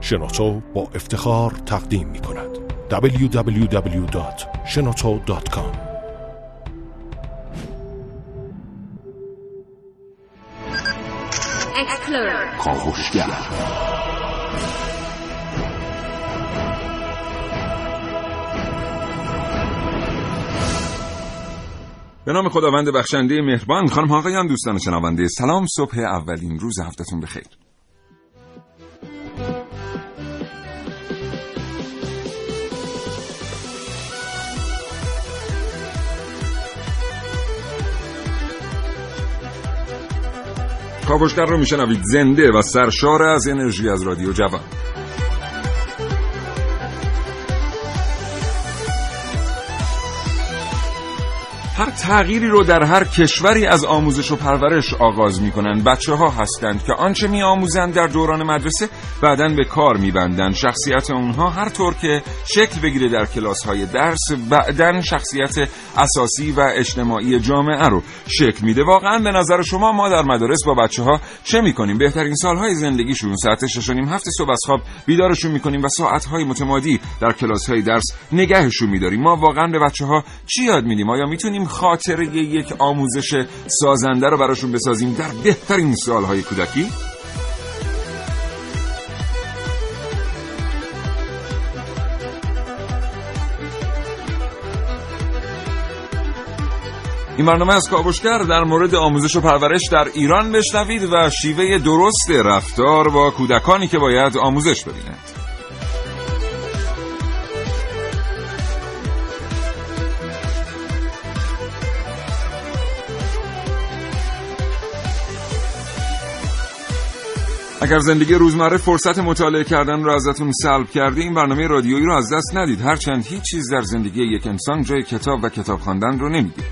شنوتو با افتخار تقدیم می کند. www.shenoto.com کاوشگر به نام خداوند بخشنده مهربان خانم آقایان دوستان شنونده. سلام صبح اولین روز هفتهتون بخیر. کاوشگر رو میشنوید. زنده و سرشار از انرژی از رادیو جوان. هر تغییری رو در هر کشوری از آموزش و پرورش آغاز می‌کنن بچه ها هستند که آنچه می آموزند در دوران مدرسه بعدا به کار میبندند. شخصیت اونها هر طور که شکل بگیره در کلاس های درس بعدا شخصیت اساسی و اجتماعی جامعه رو شکل میده. واقعا به نظر شما ما در مدارس با بچه ها چه می‌کنیم؟ بهترین سالهای زندگیشون ساعت 6 نیم هفت صبح از خواب بیدارشون می‌کنیم و ساعتهای متمادی در کلاس های درس نگهشون میداریم. ما واقعا به بچه ها چی یاد میدیم؟ آیا می‌تونیم خاطره یک آموزش سازنده رو براشون بسازیم در بهترین سالهای کودکی؟ این برنامه از کاوشگر در مورد آموزش و پرورش در ایران بشنوید و شیوه درست رفتار با کودکانی که باید آموزش ببینند. اگر زندگی روزمره فرصت مطالعه کردن رو ازتون سلب کرده این برنامه رادیویی رو از دست ندید. هرچند هیچ چیز در زندگی یک انسان جای کتاب و کتاب خواندن رو نمی‌گیره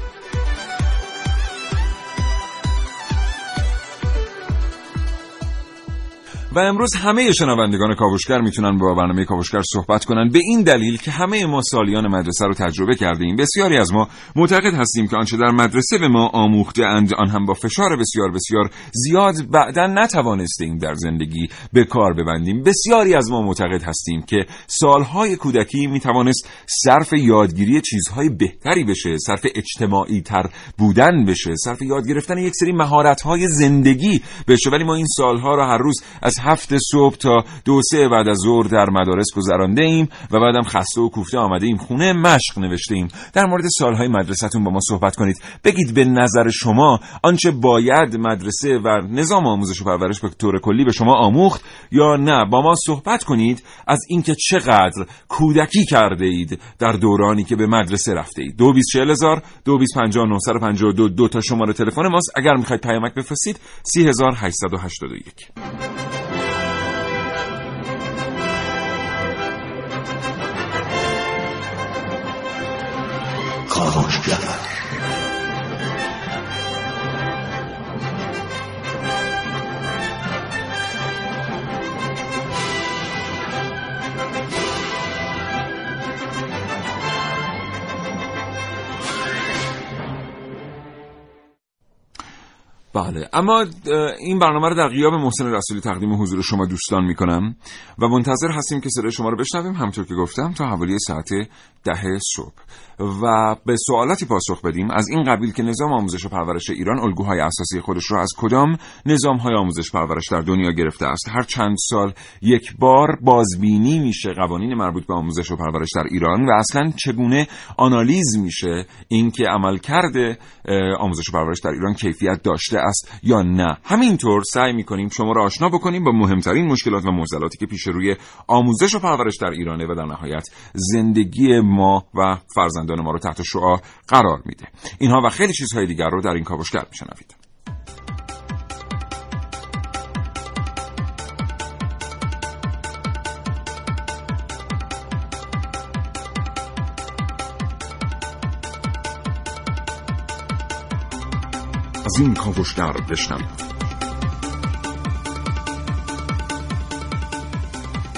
و امروز همه شنوندگان کاوشگر می‌تونن با برنامه کاوشگر صحبت کنن به این دلیل که همه ما سالیان مدرسه رو تجربه کرده ایم بسیاری از ما معتقد هستیم که آنچه در مدرسه به ما آموخته اند آن هم با فشار بسیار بسیار زیاد بعدا نتوانسته ایم در زندگی به کار ببندیم. بسیاری از ما معتقد هستیم که سالهای کودکی می‌توانست صرف یادگیری چیزهای بهتری بشه صرف اجتماعی تر بودن بشه صرف یاد گرفتن یک سری مهارت زندگی بشه. ولی ما این سالها رو هر روز از هفت صبح تا دو سه بعد از ظهر در مدارس گذرانده ایم و بعدم خسته و کوفته آمده ایم. خونه مشق نوشته ایم. در مورد سالهای مدرسهتون با ما صحبت کنید. بگید به نظر شما آنچه باید مدرسه و نظام آموزش و پرورش به طور کلی به شما آموخت یا نه. با ما صحبت کنید از اینکه چقدر کودکی کرده اید در دورانی که به مدرسه رفته اید. 224000 2250952 دو تا شماره تلفن ماست. اگر می‌خواید پیامک بفرستید 3881 all together بله. اما این برنامه رو در غیاب محسن رسولی تقدیم حضور شما دوستان می‌کنم و منتظر هستیم که صدای شما رو بشنویم همطور که گفتم تا حوالی ساعت ده صبح. و به سوالاتی پاسخ بدیم. از این قبیل که نظام آموزش و پرورش ایران الگوهای اساسی خودش را از کدام نظام های آموزش پرورش در دنیا گرفته است؟ هر چند سال یک بار بازبینی میشه قوانین مربوط به آموزش و پرورش در ایران و اصلا چگونه آنالیز میشه اینکه عملکرد آموزش و پرورش در ایران کیفیت داشته است یا نه. همینطور سعی می‌کنیم شما را آشنا بکنیم با مهمترین مشکلات و معضلاتی که پیش روی آموزش و پرورش در ایرانه و در نهایت زندگی ما و فرزندان ما رو تحت شعا قرار میده. اینها و خیلی چیزهای دیگر رو در این کاوشگر میشنوید. این کاوشگر بشنوید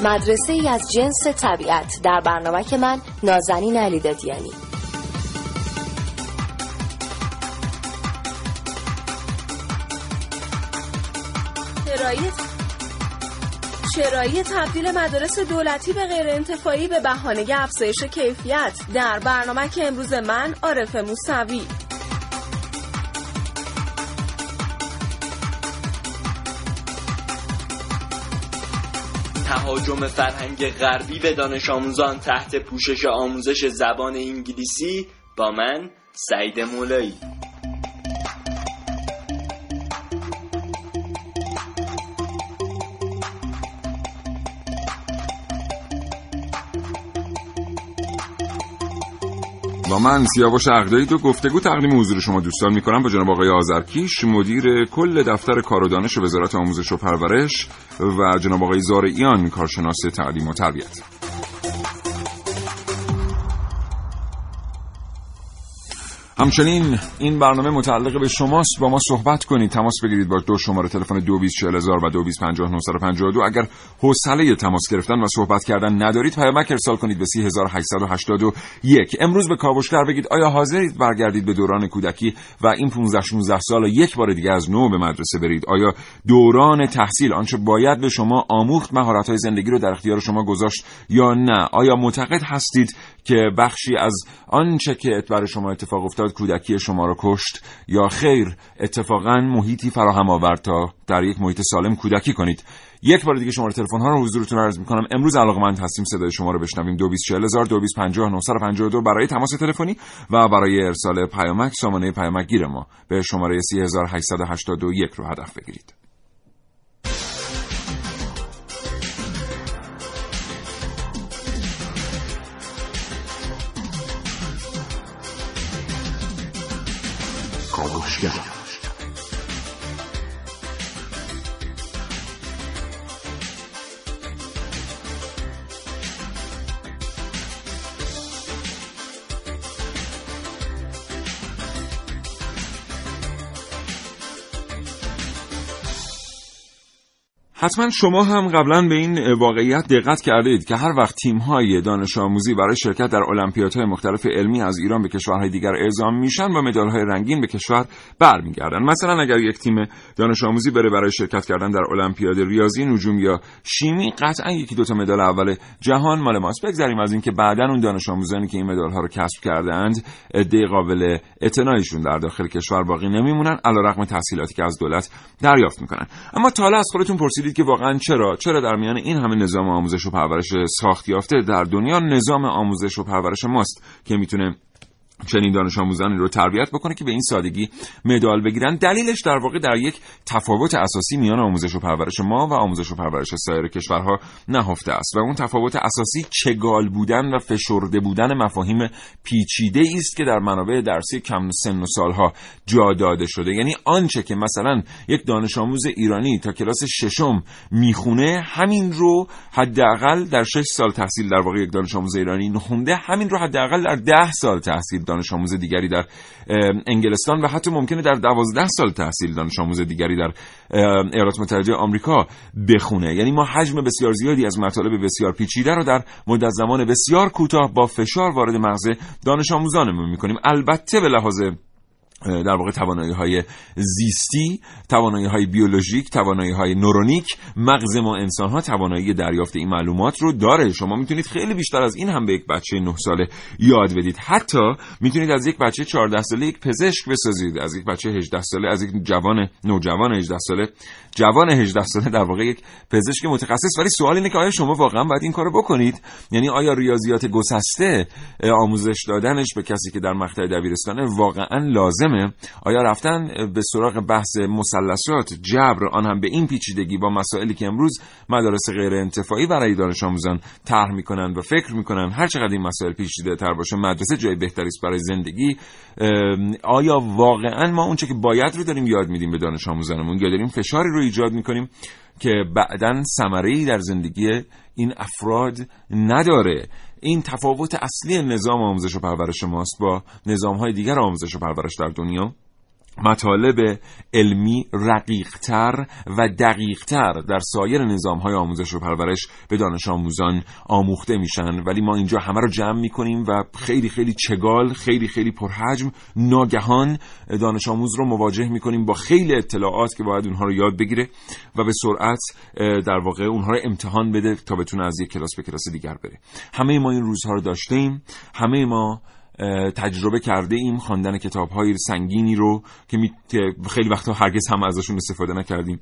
مدرسه ای از جنس طبیعت. در برنامه که من نازنین علی دادیانی. چرایی تبدیل مدارس دولتی به غیر انتفاعی به بهانه افزایش کیفیت. در برنامه که امروز من عارف موسوی. تهاجم فرهنگ غربی به دانش آموزان تحت پوشش آموزش زبان انگلیسی با من سعید مولایی. با من سیاوش عقدایی دو گفتگو تقدیم حضور شما دوستان می‌کنم. با جناب آقای آذرکیش مدیر کل دفتر کار و دانش وزارت آموزش و پرورش و جناب آقای زارعیان کارشناس تعلیم و تربیت. همچنین این برنامه متعلق به شماست. با ما صحبت کنید. تماس بگیرید با دو شماره تلفن و 2250 اگر حوصله تماس گرفتن و صحبت کردن ندارید پیامک ارسال کنید به 3881 امروز به کاوشگر بگید آیا حاضرید برگردید به دوران کودکی و این 15 16 سال یک بار دیگه از نو به مدرسه برید؟ آیا دوران تحصیل آنچه باید به شما آموخت مهارت های زندگی رو در اختیار شما گذاشت یا نه؟ آیا معتقد هستید که بخشی از آنچه که بر شما اتفاق افتاد کودکی شما را کشت یا خیر اتفاقا محیطی فراهم آورد تا در یک محیط سالم کودکی کنید. یک بار دیگه شماره تلفن ها رو حضورتون عرض می‌کنم. امروز علاقمند هستیم صدای شما رو بشنویم. 224000 برای تماس تلفنی و برای ارسال پیامک سامانه پیامک گیر ما. به شماره 3881 رو هدف بگیرید. Kuşgah حتما شما هم قبلا به این واقعیت دقت کردید که هر وقت های دانش آموزی برای شرکت در المپیادهای مختلف علمی از ایران به کشورهای دیگر اعزام میشن و های رنگین به کشور برمیگردن. مثلا اگر یک تیم دانش آموزی بره برای شرکت کردن در المپیاد ریاضی نجوم یا شیمی قطعا یکی دو تا مدال اول جهان مال ماست. بگذاریم از اینکه بعدا اون دانش آموزانی که این مدال ها رو کسب کردهاند عده قابل اعتنایشون در داخل کشور باقی نمیمونن علیرغم تحصیلاتی که از دولت دریافت می‌کنن. اما تا از خودتون پرسیدید که واقعا چرا؟ چرا در میان این همه نظام آموزش و پرورش ساخت یافته در دنیا نظام آموزش و پرورش ماست که می‌تونه چنین دانش آموزانی رو تربیت بکنه که به این سادگی مدال بگیرن. دلیلش در واقع در یک تفاوت اساسی میان آموزش و پرورش ما و آموزش و پرورش سایر کشورها نهفته است و اون تفاوت اساسی چگال بودن و فشرده بودن مفاهیم پیچیده است که در منابع درسی کم سن و سالها جا داده شده. یعنی آنچه که مثلا یک دانش آموز ایرانی تا کلاس ششم می‌خونه همین رو حداقل در شش سال تحصیل در واقع یک دانش آموز ایرانی نخونده همین رو حداقل در ده سال تحصیل دانش آموز دیگری در انگلستان و حتی ممکنه در دوازده سال تحصیل دانش آموز دیگری در ایالات متحده آمریکا بخونه. یعنی ما حجم بسیار زیادی از مطالب بسیار پیچیده رو در مدت زمان بسیار کوتاه با فشار وارد مغز دانش آموزانمون می‌کنیم. البته به لحاظ در واقع توانایی های زیستی توانایی های بیولوژیک توانایی های نورونیک مغز ما انسان ها توانایی دریافت این معلومات رو داره. شما می‌تونید خیلی بیشتر از این هم به یک بچه 9 ساله یاد بدید. حتی می‌تونید از یک بچه 14 ساله یک پزشک بسازید از یک بچه 18 ساله از یک جوان نوجوان 18 ساله جوان 18 ساله در واقع یک پزشک متخصص. ولی سوال اینه که آیا شما واقعا باید این کارو بکنید؟ یعنی آیا ریاضیات گسسته آموزش دادنش به کسی که در مقطع دبیرستانه واقعا لازمه؟ آیا رفتن به سراغ بحث مثلثات جبر آن هم به این پیچیدگی با مسائلی که امروز مدارس غیر انتفاعی برای دانش آموزان طرح می‌کنند و فکر می‌کنن هر چقدر این مسائل پیچیده تر باشه مدرسه جای بهتری است برای زندگی آیا واقعا ما اونچه که باید رو داریم یاد میدیم به دانش آموزانمون یا داریم فشاری رو ایجاد می‌کنیم که بعدا ثمره در زندگی این افراد نداره. این تفاوت اصلی نظام آموزش و پرورش ماست با نظام های دیگر آموزش و پرورش در دنیا. مطالب علمی رقیقتر و دقیقتر در سایر نظام های آموزش و پرورش به دانش آموزان آموخته میشن. ولی ما اینجا همه رو جمع می‌کنیم و خیلی خیلی چگال خیلی خیلی پرحجم ناگهان دانش آموز رو مواجه می‌کنیم با خیلی اطلاعات که باید اونها رو یاد بگیره و به سرعت در واقع اونها رو امتحان بده تا بتونه از یک کلاس به کلاس دیگر بره. همه ما این روزها رو داشتیم. همه ما تجربه کرده ایم خواندن کتاب های سنگینی رو که, خیلی وقتا هرگز هم ازشون استفاده نکردیم.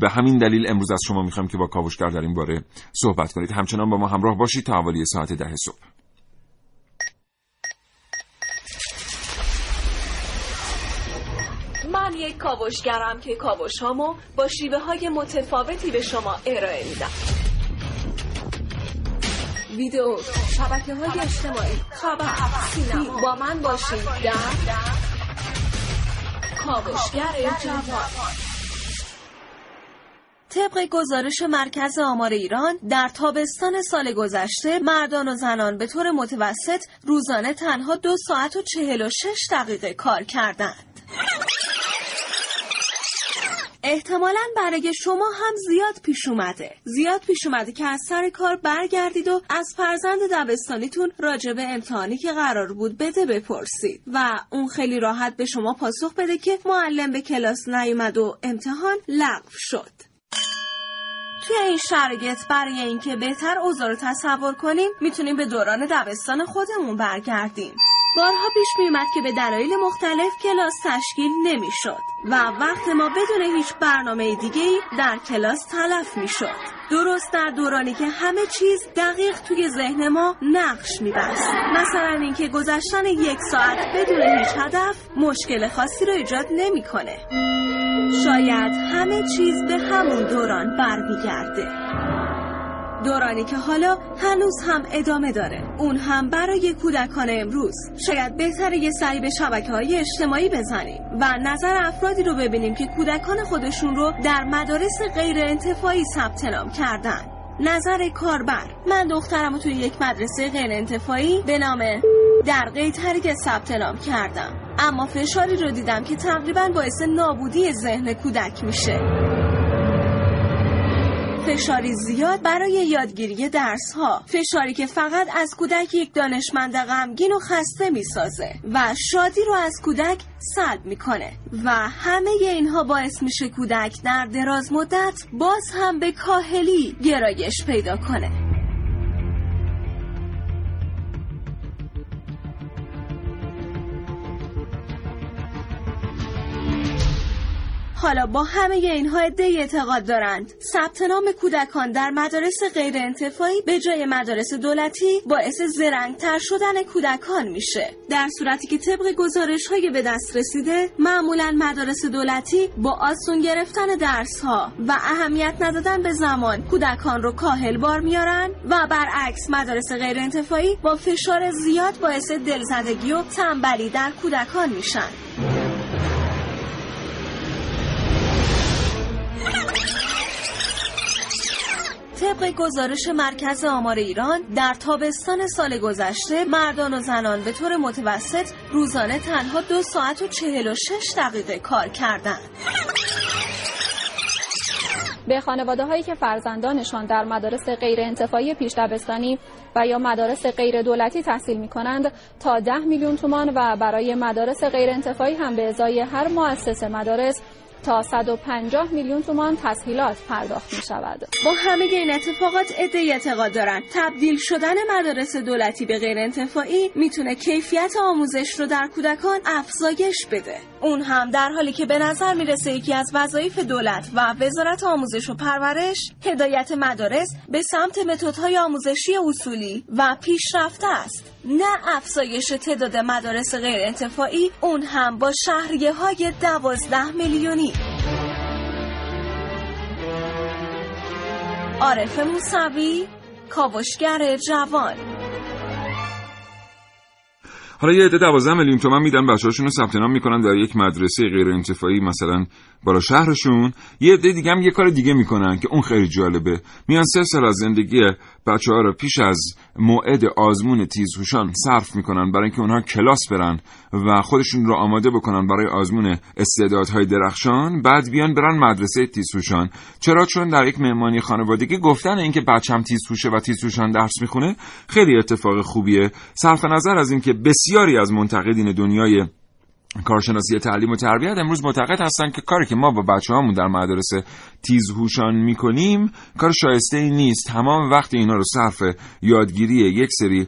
به همین دلیل امروز از شما می‌خوایم که با کاوشگر در این باره صحبت کنید. همچنان با ما همراه باشید تا حوالی ساعت ده صبح. من یک کاوشگرم که کاوش هامو با شیوه های متفاوتی به شما ارائه میدم. ویدیو شبکه های اجتماعی. خبر سینما با من باشید در کاوشگر جوان. طبق گزارش مرکز آمار ایران در تابستان سال گذشته مردان و زنان به طور متوسط روزانه تنها دو ساعت و چهل و شش دقیقه کار کردند. احتمالا برای شما هم زیاد پیش اومده. زیاد پیش اومده که از سر کار برگردید و از فرزند دبستانیتون راجع به امتحانی که قرار بود بده بپرسید و اون خیلی راحت به شما پاسخ بده که معلم به کلاس نیومد و امتحان لغو شد. توی این شرایط برای اینکه بهتر اوضاع رو تصور کنیم می‌تونیم به دوران دبستان خودمون برگردیم. بارها پیش میومد که به دلایل مختلف کلاس تشکیل نمی‌شد و وقت ما بدون هیچ برنامه دیگه در کلاس تلف می‌شد. درست در دورانی که همه چیز دقیق توی ذهن ما نقش میبست. مثلا اینکه گذشتن یک ساعت بدون هیچ هدف مشکل خاصی رو ایجاد نمی‌کنه. شاید همه چیز به همون دوران برمیگرده. دورانی که حالا هنوز هم ادامه داره. اون هم برای کودکان امروز. شاید بهتره یه سری به شبکه های اجتماعی بزنیم و نظر افرادی رو ببینیم که کودکان خودشون رو در مدارس غیر انتفاعی ثبت نام کردن. نظر کاربر. من دخترم توی یک مدرسه غیر انتفاعی به نام در قیتری ثبت نام کردم. اما فشاری رو دیدم که تقریبا باعث نابودی ذهن کودک میشه. فشاری زیاد برای یادگیری درس ها فشاری که فقط از کودک یک دانشمند غمگین و خسته می‌سازه و شادی رو از کودک سلب می‌کنه و همه اینها باعث میشه کودک در دراز مدت باز هم به کاهلی گرایش پیدا کنه. حالا با همه اینها عده اعتقاد دارند. ثبت نام کودکان در مدارس غیر انتفاعی به جای مدارس دولتی باعث زرنگتر شدن کودکان میشه. در صورتی که طبق گزارش های به دست رسیده معمولا مدارس دولتی با آسون گرفتن درس ها و اهمیت ندادن به زمان کودکان رو کاهل بار میارن و برعکس مدارس غیر انتفاعی با فشار زیاد باعث دلزدگی و تنبلی در کودکان میشن. طبق گزارش مرکز آمار ایران در تابستان سال گذشته مردان و زنان به طور متوسط روزانه تنها دو ساعت و چهل و شش دقیقه کار کردند. به خانواده هایی که فرزندانشان در مدارس غیر انتفاعی پیش دبستانی و یا مدارس غیر دولتی تحصیل می کنند تا ده میلیون تومان و برای مدارس غیر انتفاعی هم به ازای هر مؤسسه مدارس تا 150 میلیون تومان تسهیلات پرداخت می شود. با همه این اتفاقات عده اعتقاد دارند تبدیل شدن مدارس دولتی به غیر انتفاعی می‌تونه کیفیت آموزش رو در کودکان افزایش بده. اون هم در حالی که به نظر می‌رسه یکی از وظایف دولت و وزارت آموزش و پرورش هدایت مدارس به سمت متدهای آموزشی اصولی و پیشرفته است. نه افزایش تعداد مدارس غیر انتفاعی اون هم با شهریه های دوازده میلیونی. عارف موسوی کاوشگر جوان. حالا یه عده 12 میلیون تومن میدن بچه‌هاشون رو ثبت نام می‌کنن در یک مدرسه غیر انتفاعی مثلا بالا شهرشون. یه عده دیگه هم یه کار دیگه می‌کنن که اون خیلی جالبه. میان سه سال از زندگی بچه ها رو پیش از موعد آزمون تیزهوشان صرف می‌کنن برای اینکه اونها کلاس برن و خودشون رو آماده بکنن برای آزمون استعدادهای درخشان بعد بیان برن مدرسه تیزهوشان. چرا؟ چون در یک مهمانی خانوادگی گفتن اینکه بچم تیزهوشه و تیزهوشان درس می‌خونه خیلی اتفاق خوبیه. صرف نظر از اینکه بسیاری از منتقدین دنیای کارشناسی تعلیم و تربیت امروز معتقد هستن که کاری که ما با بچه هامون در مدارس تیزهوشان می‌کنیم کار شایسته ای نیست. تمام وقت اینا رو صرف یادگیری یک سری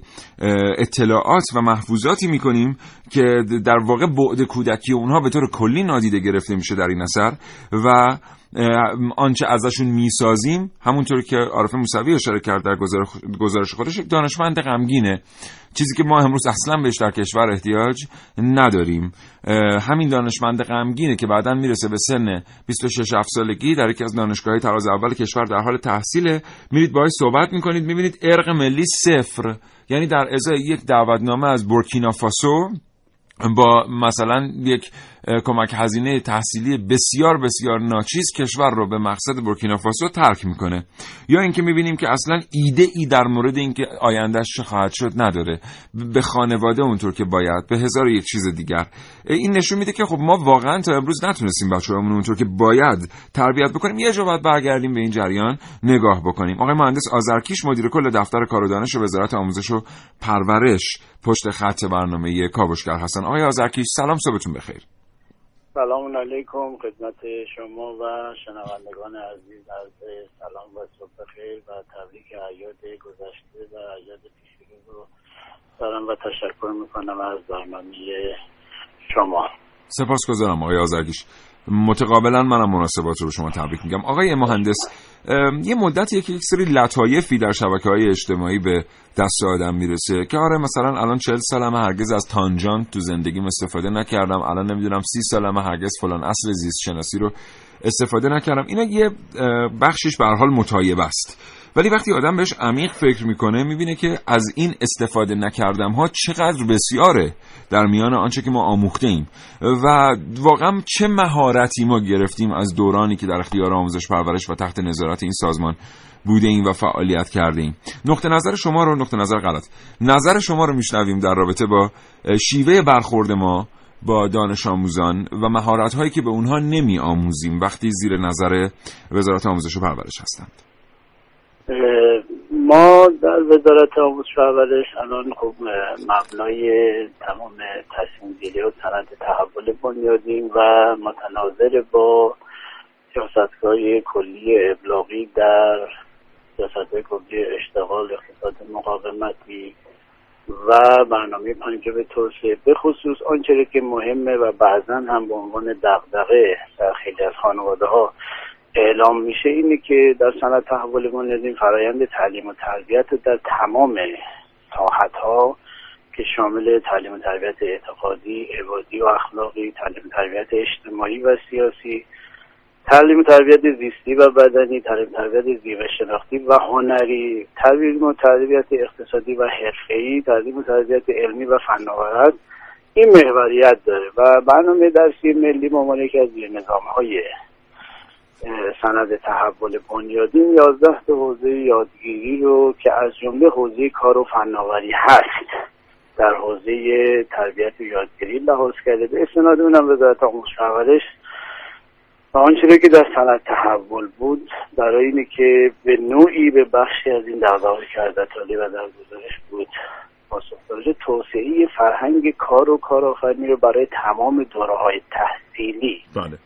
اطلاعات و محفوظاتی می‌کنیم که در واقع بعد کودکی اونها به طور کلی نادیده گرفته میشه در این اثر و آنچه ازشون می‌سازیم همونطور که عارف موسوی اشاره کرد در گزارش خودش یک دانشمند غمگینه. چیزی که ما امروز اصلا بهش در کشور احتیاج نداریم. همین دانشمند غمگینه که بعدا می‌رسه به سن 26 7 سالگی در یکی از دانشگاه‌های تراز اول کشور در حال تحصیله. میرید باهاش صحبت می‌کنید می‌بینید ارق ملی صفر. یعنی در ازای یک دعوتنامه از بورکینافاسو با مثلا یک کمک هزینه تحصیلی بسیار بسیار ناچیز کشور رو به مقصد بورکینافاسو ترک می‌کنه. یا اینکه می‌بینیم که اصلا ایده ای در مورد اینکه آیندهش چه خواهد شد نداره. به خانواده اونطور که باید به هزار یک چیز دیگر. این نشون میده که خب ما واقعا تا امروز نتونستیم بچه‌هامون اونطور که باید تربیت بکنیم. یه جا باید برگردیم به این جریان نگاه بکنیم. آقای مهندس آذرکیش مدیر کل دفتر کار و دانش وزارت آموزش و پرورش پشت خط برنامه کاوشگر هستن آقای آذرکیش سلام صبحتون بخیر. سلام علیکم خدمت شما و شنوندگان عزیز. از سلام و صبح خیر و تبریک عیاد گذشته و عیاد پیشرو رو دارم و تشکر می‌کنم از برنامه شما. سپاسگزارم آقای آزرگیش متقابلا منم مناسبات رو به شما تبریک میگم. آقای مهندس یه مدت یکی یک سری لطایفی در شبکه های اجتماعی به دست آدم می‌رسه که آره مثلا الان چل سالم هرگز از تانجان تو زندگیم استفاده نکردم. الان نمی‌دونم سی سالم هرگز فلان اصل زیست شناسی رو استفاده نکردم. اینا یه بخشش به حال متایب است. ولی وقتی آدم بهش عمیق فکر می‌کنه می‌بینه که از این استفاده نکردم ها چقدر بسیاره در میان آنچه که ما آموخته ایم. و واقعا چه مهارتی ما گرفتیم از دورانی که در اختیار آموزش پرورش و تحت نظارت این سازمان بوده ایم و فعالیت کرده ایم. نقطه نظر شما رو نقطه نظر غلط. نظر شما رو میشنویم در رابطه با شیوه برخورد ما با دانش آموزان و مهارت هایی که به اونها نمی آموزیم وقتی زیر نظر وزارت آموزش و پرورش هستند. ما در وزارت آموزش پرورش الان خب مبنای تمام تصمیم گیری و سند تحول بنیادیم و متناظر با سیاستگاه کلی ابلاغی در سیاستهای کلی اشتغال اقتصاد مقاومتی و برنامه پنجاب توسعه. به خصوص آنچه که مهمه و بعضا هم به عنوان دغدغه در خیلی از خانواده ها اعلام میشه اینه که در سند تحول بنیادین فرایند تعلیم و تربیت در تمام ساحت ها که شامل تعلیم و تربیت اعتقادی، عبادی و اخلاقی، تعلیم و تربیت اجتماعی و سیاسی، تعلیم و تربیت زیستی و بدنی، تعلیم و تربیت زیوه شناختی و هنری، تعلیم و تربیت اقتصادی و حرفه‌ای، تعلیم و تربیت علمی و فناورت این محوریت داره و برنامه درسی ملی به یکی از های سند تحول بنیادین یازده تا حوزه یادگیری رو که از جمله حوزه کار و فناوری هست در حوزه تربیت یادگیری لحاظ کرده به استناد اونم وزارت آموزش پرورش و آنچه که در سند تحول بود برای اینه که به نوعی به بخشی از این دعوه کرده تالی و در گزارش بود پاسخ توسعه فرهنگ کار و کارآفرینی رو برای تمام دوره های تحصیلی بله.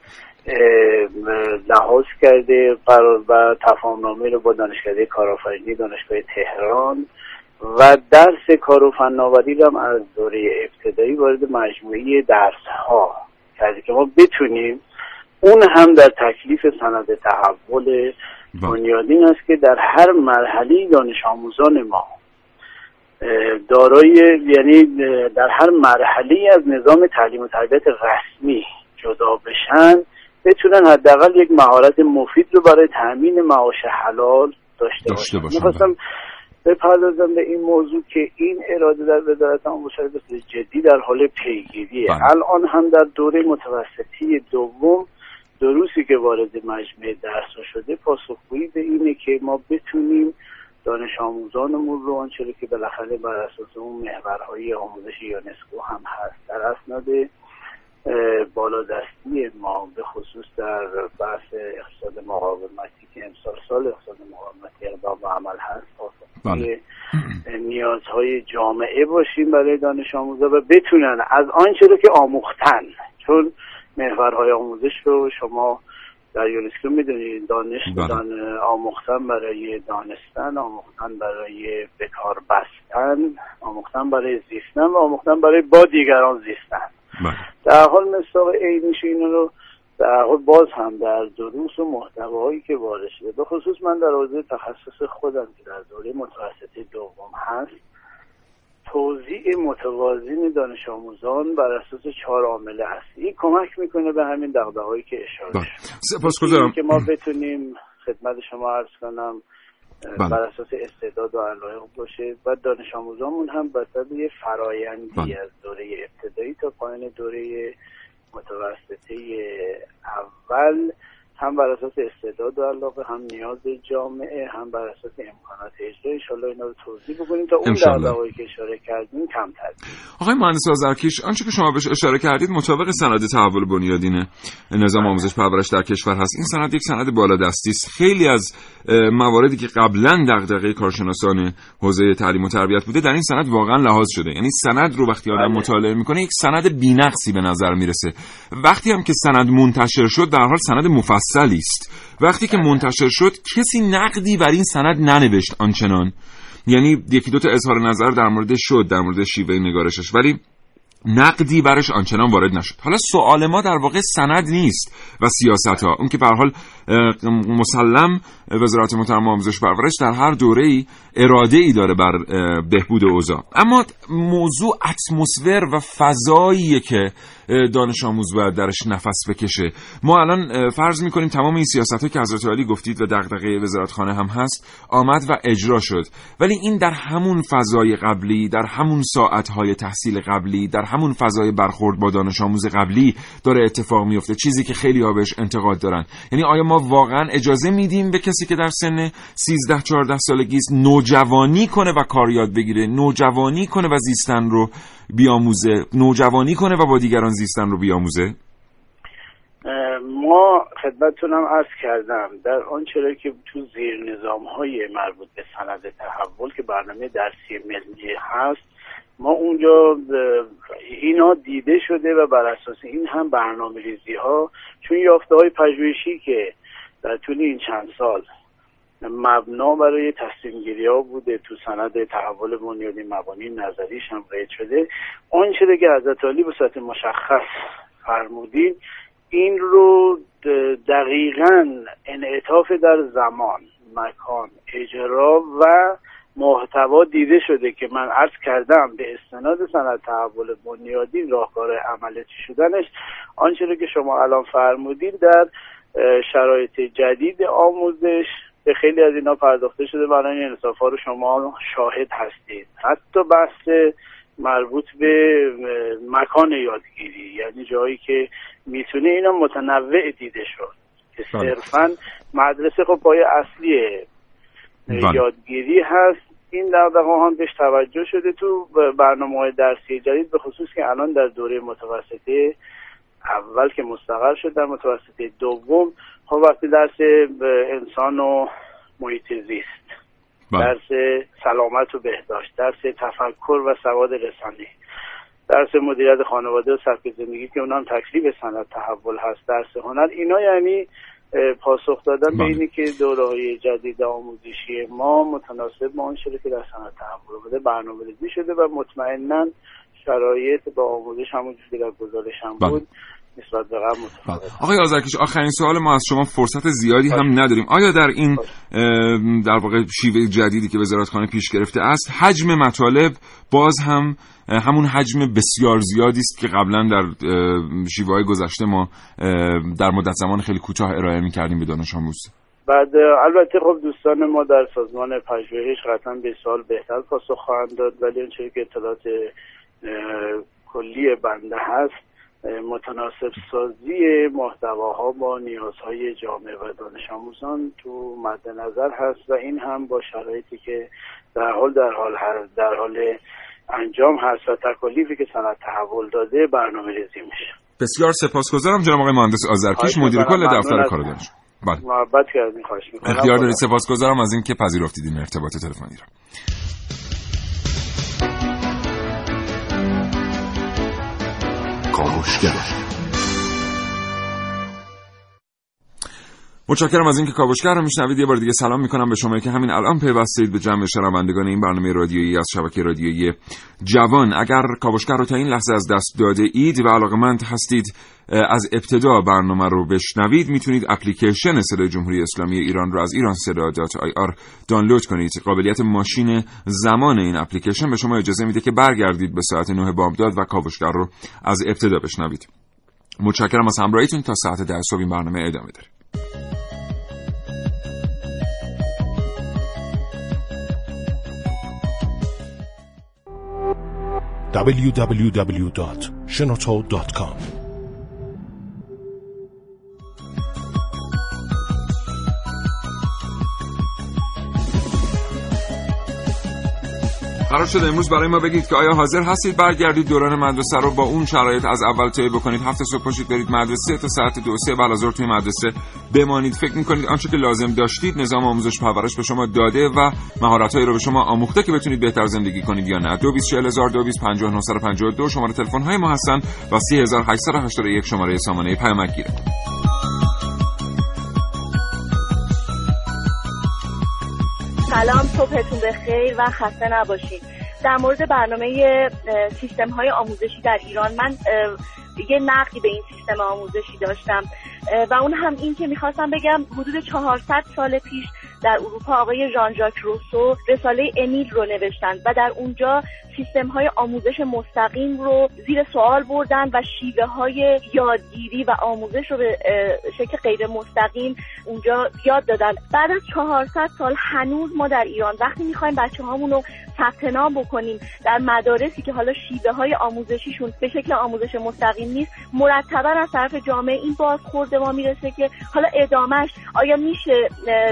لحاظ کرده قرار و تفاهمنامه رو با دانشکده کارآفرینی دانشگاه تهران و درس کار و فناوری هم از دوره ابتدایی وارد مجموعه درس ها کردی که ما بتونیم اون هم در تکلیف سند تحول. بنیادین است که در هر مرحله دانش آموزان ما دارای یعنی در هر مرحله از نظام تعلیم و تربیت رسمی جدا بشن بتونن حداقل یک مهارت مفید رو برای تامین معاش حلال داشته, داشته باشن می‌خواستم بپردازم به این موضوع که این اراده در وزارت آموزش به جدی در حال پیگیریه. بله. الان هم در دوره متوسطی دوم دروسی که وارد مجمع درس شده پاسخگویی به اینه که ما بتونیم دانش آموزانمون رو آنچه که بالاخره بر اساس اون محورهای آموزش یونسکو هم هست در اسناد بالادستی ما به خصوص در بحث اقتصاد مقاومتی که امسال سال اقتصاد مقاومتی اقدام و عمل هست بله. نیازهای جامعه باشیم برای دانش آموزا و بتونن از آنچه رو که آموختن چون محورهای آموزش رو شما در یونسکو می‌دونید دانش بله. آموختن برای دانستن آموختن برای بکار بستن آموختن برای زیستن و آموختن برای با دیگران زیستن. در حال مثال عینیش اینو رو در حال باز هم در دروس و محتواهایی که وارد شده. به خصوص من در حوزه تخصص خودم که در دوره متوسطه دوم هست توضیع متوازین دانش آموزان بر اساس چهار عامل اصلی کمک می‌کنه به همین دغدغه‌هایی که اشاره بله. شد. سپاسگزارم. که ما بتونیم خدمت شما عرض کنم. بله. بر اساس استعداد و علایق باشه و دانش آموزامون هم به یه فرایندی بله. از دوره ابتدایی تا پایان دوره متوسطه اول هم بر اساس استعداد و علاقه هم نیاز جامعه هم بر اساس امکانات اجرا ان اینا رو توضیح بکنیم تا اون دغدغه‌ای که اشاره کردیم کمتر آقای مهندس آذرکیش آنچه که شما بهش اشاره کردید مطابق سند تحول بنیادین نظام آموزش پرورش در کشور هست. این سند یک سند بالادستی است. خیلی از مواردی که قبلا دغدغه کارشناسان حوزه تعلیم و تربیت بوده در این سند واقعا لحاظ شده. یعنی سند رو وقتی آدم بله. مطالعه می‌کنه یک سند بی‌نقصی به نظر می‌رسه. وقتی هم که سند منتشر شد در حال سند مفصلی است. وقتی که منتشر شد کسی نقدی بر این سند ننوشت آنچنان. یعنی یکی دو تا اظهار نظر در مورد شد در مورد شیوه نگارشش. ولی نقدی برش آنچنان وارد نشد. حالا سوال ما در واقع سند نیست و سیاست ها اون که به حال مسلم وزارت محترم آموزش پرورش در هر دوره اراده ای داره بر بهبود اوضاع. اما موضوع اتمسفر و فضاییه که دانش آموز باید درش نفس بکشه. ما الان فرض می‌کنیم تمام این سیاست که حضرت علی گفتید و دغدغه وزارتخانه هم هست آمد و اجرا شد. ولی این در همون فضای قبلی در همون ساعتهای تحصیل قبلی در همون فضای برخورد با دانش آموز قبلی داره اتفاق میفته چیزی که خیلی ها بهش انتقاد دارن. یعنی آیا ما واقعا اجازه میدیم به کسی که در سن 13 14 سالگی است نوجوانی کنه و کار یاد بگیره نوجوانی کنه و زیستن رو بیاموزه نوجوانی کنه و با دیگران زیستن رو بیاموزه؟ ما خدمتتونم عرض کردم در آنچه که تو زیر نظام های مربوط به سند تحول که برنامه درسی ملی هست ما اونجا اینا دیده شده و بر اساس این هم برنامه ریزی ها چون یافته های پژوهشی که در طول این چند سال مبنا برای تصمیم گیری ها بوده تو سند تحول بنیادی مبانی نظریش هم قید شده. آنچه که حضرت علی به صورت مشخص فرمودین این رو دقیقا انعطاف در زمان مکان اجرا و محتوا دیده شده که من عرض کردم به استناد سند تحول بنیادی راهکار عملیاتی شدنش. آنچه که شما الان فرمودین در شرایط جدید آموزش به خیلی از اینا پرداخته شده برای این انصاف ها رو شما شاهد هستید حتی بحث مربوط به مکان یادگیری یعنی جایی که می‌تونه اینا متنوع دیده شد که بله. صرفا مدرسه خب پای اصلی بله. یادگیری هست این دقدقه هم بهش توجه شده تو برنامه درسی جدید به خصوص که الان در دوره متوسطه اول که مستقر شد در متوسطه دوم خب وقتی درس انسان و محیط زیست بله. درس سلامت و بهداشت درس تفکر و سواد رسانی درس مدیریت خانواده و سبک زندگی که اونم تکلیف سند تحول هست درس هنر اینا یعنی پاسخ دادن به بله. اینی که دوره های جدید آموزشی ما متناسب با آن شده که در سند تحول بوده برنامه ریزی شده و مطمئنا شرایط با آموزش همون که در گزارش هم بله. بود نسبت به قبل. آقای آزرکش آخرین سوال ما از شما فرصت زیادی هم نداریم. آیا در این در واقع شیوه جدیدی که وزارتخانه پیش گرفته است حجم مطالب باز هم همون حجم بسیار زیادی است که قبلا در شیوه های گذشته ما در مدت زمان خیلی کوتاه ارائه می کردیم به دانش آموز؟ بعد البته خب دوستان ما در سازمان پژوهش قطعا به سال بهتر پاسخ خواهند داد ولی اون که اطلاعات کلی بنده هست متناسب سازی محتواها با نیازهای جامعه و دانش آموزان تو مد نظر هست و این هم با شرایطی که در حال در حال در حال انجام هست و تکالیفی که صنعت تحول داده برنامه ریزی میشه. بسیار سپاسگزارم جناب آقای مهندس آذرکیش مدیر کل دفتر کار دانش بله. محبت کردین خواهش می‌کنم. اختیار دارید. سپاسگزارم از اینکه پذیرفتید این ارتباط تلفنی را. کاوشگر متشکرم از اینکه کاوشگر رو میشنوید. یه بار دیگه سلام می‌کنم به شما که همین الان پیوستید به جمع شنوندگان این برنامه رادیویی از شبکه رادیویی جوان. اگر کاوشگر رو تا این لحظه از دست داده اید و علاقمند هستید از ابتدا برنامه رو بشنوید می‌تونید اپلیکیشن صدای جمهوری اسلامی ایران رو از ایران صدا dot ir دانلود کنید. قابلیت ماشین زمان این اپلیکیشن به شما اجازه میده که برگردید به ساعت 9 بامداد و کاوشگر رو از ابتدا بشنوید. متشکرم از همراهیتون تا ساعت 10 صبح این برنامه ادامه داره. www.shenoto.com قرار شده امروز برای ما بگید که آیا حاضر هستید برگردید دوران مدرسه رو با اون شرایط از اول طی بکنید؟ هفته صبح پاشید برید مدرسه تا ساعت دو سه. بعد توی مدرسه. بمانید. فکر می‌کنید آنچه که لازم داشتید نظام آموزش پرورش به شما داده و مهارتهایی رو به شما آموخته که بتونید بهتر زندگی کنید یا نه. 224000 شماره تلفن های ما هستن و 3881 شماره سامانه پیامک گیره سلام صبحتون بخیر و خسته نباشید. در مورد برنامه سیستم های آموزشی در ایران من یه نقدی به این سیستم آموزشی داشتم. و اون هم این که می‌خواستم بگم حدود 400 سال پیش در اروپا آقای ژان ژاک روسو رساله امیل رو نوشتن و در اونجا سیستم های آموزش مستقیم رو زیر سوال بردن و شیوه های یادگیری و آموزش رو به شکل غیر مستقیم اونجا یاد دادن. بعد از 400 سال هنوز ما در ایران وقتی می‌خوایم بچه هامون رو ثبت بکنیم در مدارسی که حالا شیوه های آموزشیشون به شکل آموزش مستقیم نیست مرتبا از طرف جامعه این بازخورد ما می‌رسه که حالا ادامهش آیا میشه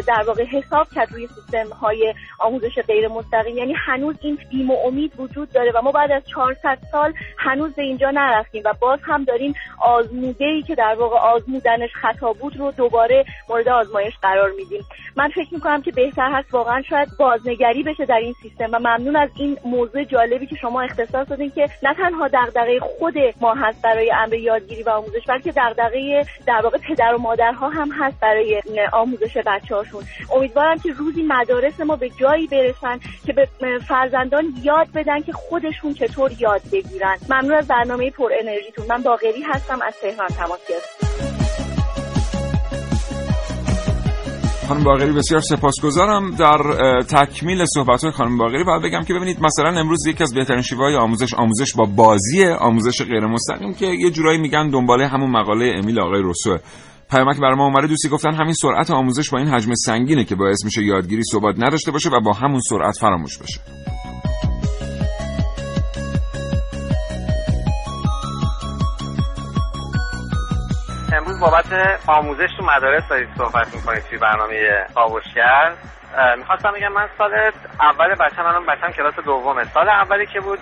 در واقع حساب کرد روی سیستم های آموزش غیر مستقیم؟ یعنی هنوز این بیم و امید وجود داره و ما بعد از 400 سال هنوز به اینجا نرفتیم و باز هم داریم آزموده ای که در واقع آزمودنش خطا بود رو دوباره مورد آزمایش قرار میدیم. من فکر می‌کنم که بهتر هست واقعا شاید بازنگری بشه در این سیستم و ممنون از این موضوع جالبی که شما اختصاص دادین که نه تنها دغدغه خود ما هست برای امر یادگیری و آموزش بلکه دغدغه در واقع پدر و مادرها هم هست برای آموزش بچه هاشون امیدوارم که روزی مدارس ما به جایی برسن که به فرزندان یاد بدن که خودشون چطور یاد بگیرن. ممنون از برنامه پر انرژیتون. من باقری هستم از تهران تماس گرفتم. خانم باقری بسیار سپاسگزارم. در تکمیل صحبت های خانم باقری باید بگم که ببینید مثلا امروز یکی از بهترین شیوه های آموزش آموزش با بازی آموزش غیر مستقیم که یه جورایی میگن دنباله همون مقاله امیل آقای روسو پیامک برای ما اومده دوستی گفتن همین سرعت آموزش با این حجم سنگینه که باعث میشه یادگیری ثبات نداشته باشه و با همون سرعت فراموش بشه. امروز بابت آموزش تو مدارس دارید صحبت می‌کنید توی برنامه کاوشگر می‌خواستم بگم من سال اول بچه منم بچم کلاس دومه. سال اولی که بود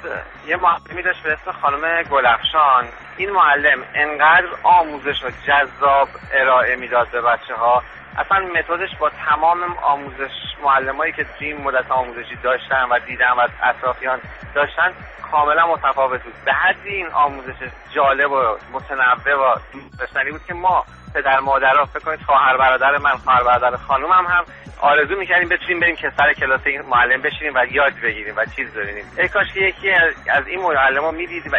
یه معلمی داشت به اسم خانم گلفشان. این معلم انقدر آموزش و جذاب ارائه می‌داد به بچه ها اصلا متدش با تمام آموزش معلمایی که توی این مدت آموزشی داشتن و دیدن و اطرافیان داشتن کاملا متفاوت بود. به حدی این آموزش جالب و متنوع و داشتنی بود که ما پدر مادرها فکر کنید خواهر برادر من خواهر برادر خانومم هم, آرزو می‌کردیم بتونیم بریم که سر کلاس این معلم بشینیم و یاد بگیریم و چیز ببینیم. ای کاش که یکی از این معلم می‌دید و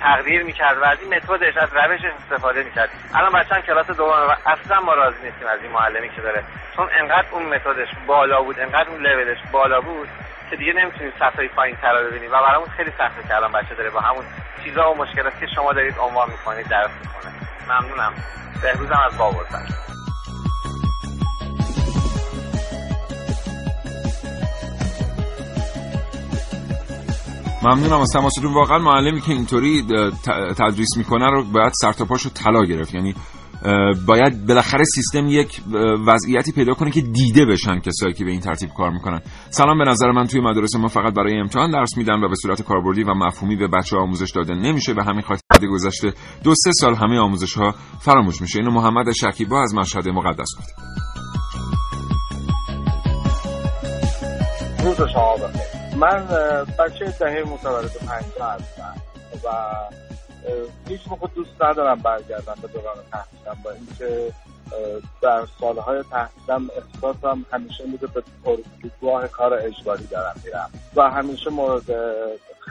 تقدیر می‌کرد و از این متدش از روشش استفاده می‌کرد. الان بچه‌ها کلاس دوم و اصلا ما راضی نیستیم از این معلمی که داره. چون انقدر اون متدش بالا بود انقدر اون لولش بالا بود که دیگه نمی‌تونیم سطح پایین تر ببینیم و برامون خیلی سخته که الان بچه داره با همون چیزا و مشکلاتی که شما دارید عنوان می‌کنید درس می‌کنه ممنونم. بهروزم از بابرسن ممنونم از تماستون. واقعا معلمی که اینطوری تدریس می‌کنه رو باید سر تا پاشو طلا گرفت. یعنی باید بالاخره سیستم یک وضعیتی پیدا کنه که دیده بشن کسایی که به این ترتیب کار می‌کنن. سلام به نظر من توی مدرسه ما فقط برای امتحان درس میدن و به صورت کاربردی و مفهومی به بچه آموزش داده نمیشه. به همین خاطر گذشته دو سه سال همه آموزش ها فراموش میشه. اینو محمد شکیبا از مشهد مقدس گفت. روز شما من بچه دهه متولد پنج هستم و هیچ موقع دوست ندارم برگردم به دوران تحصیلم با اینکه در سالهای تحصیلم احساسم همیشه میده به پرگواه کار اجباری دارم میرم و همیشه مورد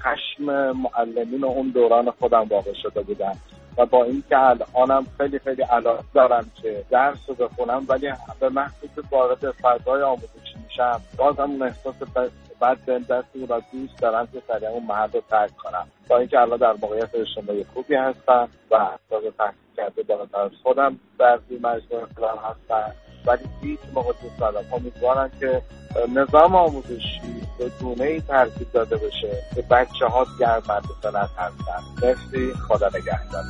خشم معلمین و اون دوران خودم واقع شده بودم. و با اینکه الانم خیلی خیلی علاقه دارم که درس رو بخونم ولی به محض وارد فضای آموزشی میشم باز هم اون احساس بعد به دستی و دوست دارم که سریع اون محل رو ترک کنم. با اینکه الان در موقعیت اجتماعی خوبی هستم و احساس تحصیل کرده دارم خودم در مجموعه فلان هستم. ولی هیچ موقع دوست دارم امیدوارم که نظام آموزشی به گونه ای ترتیب داده بشه که بچه ها دیگر مدرسه نترسن مرسی. خدا نگهدار.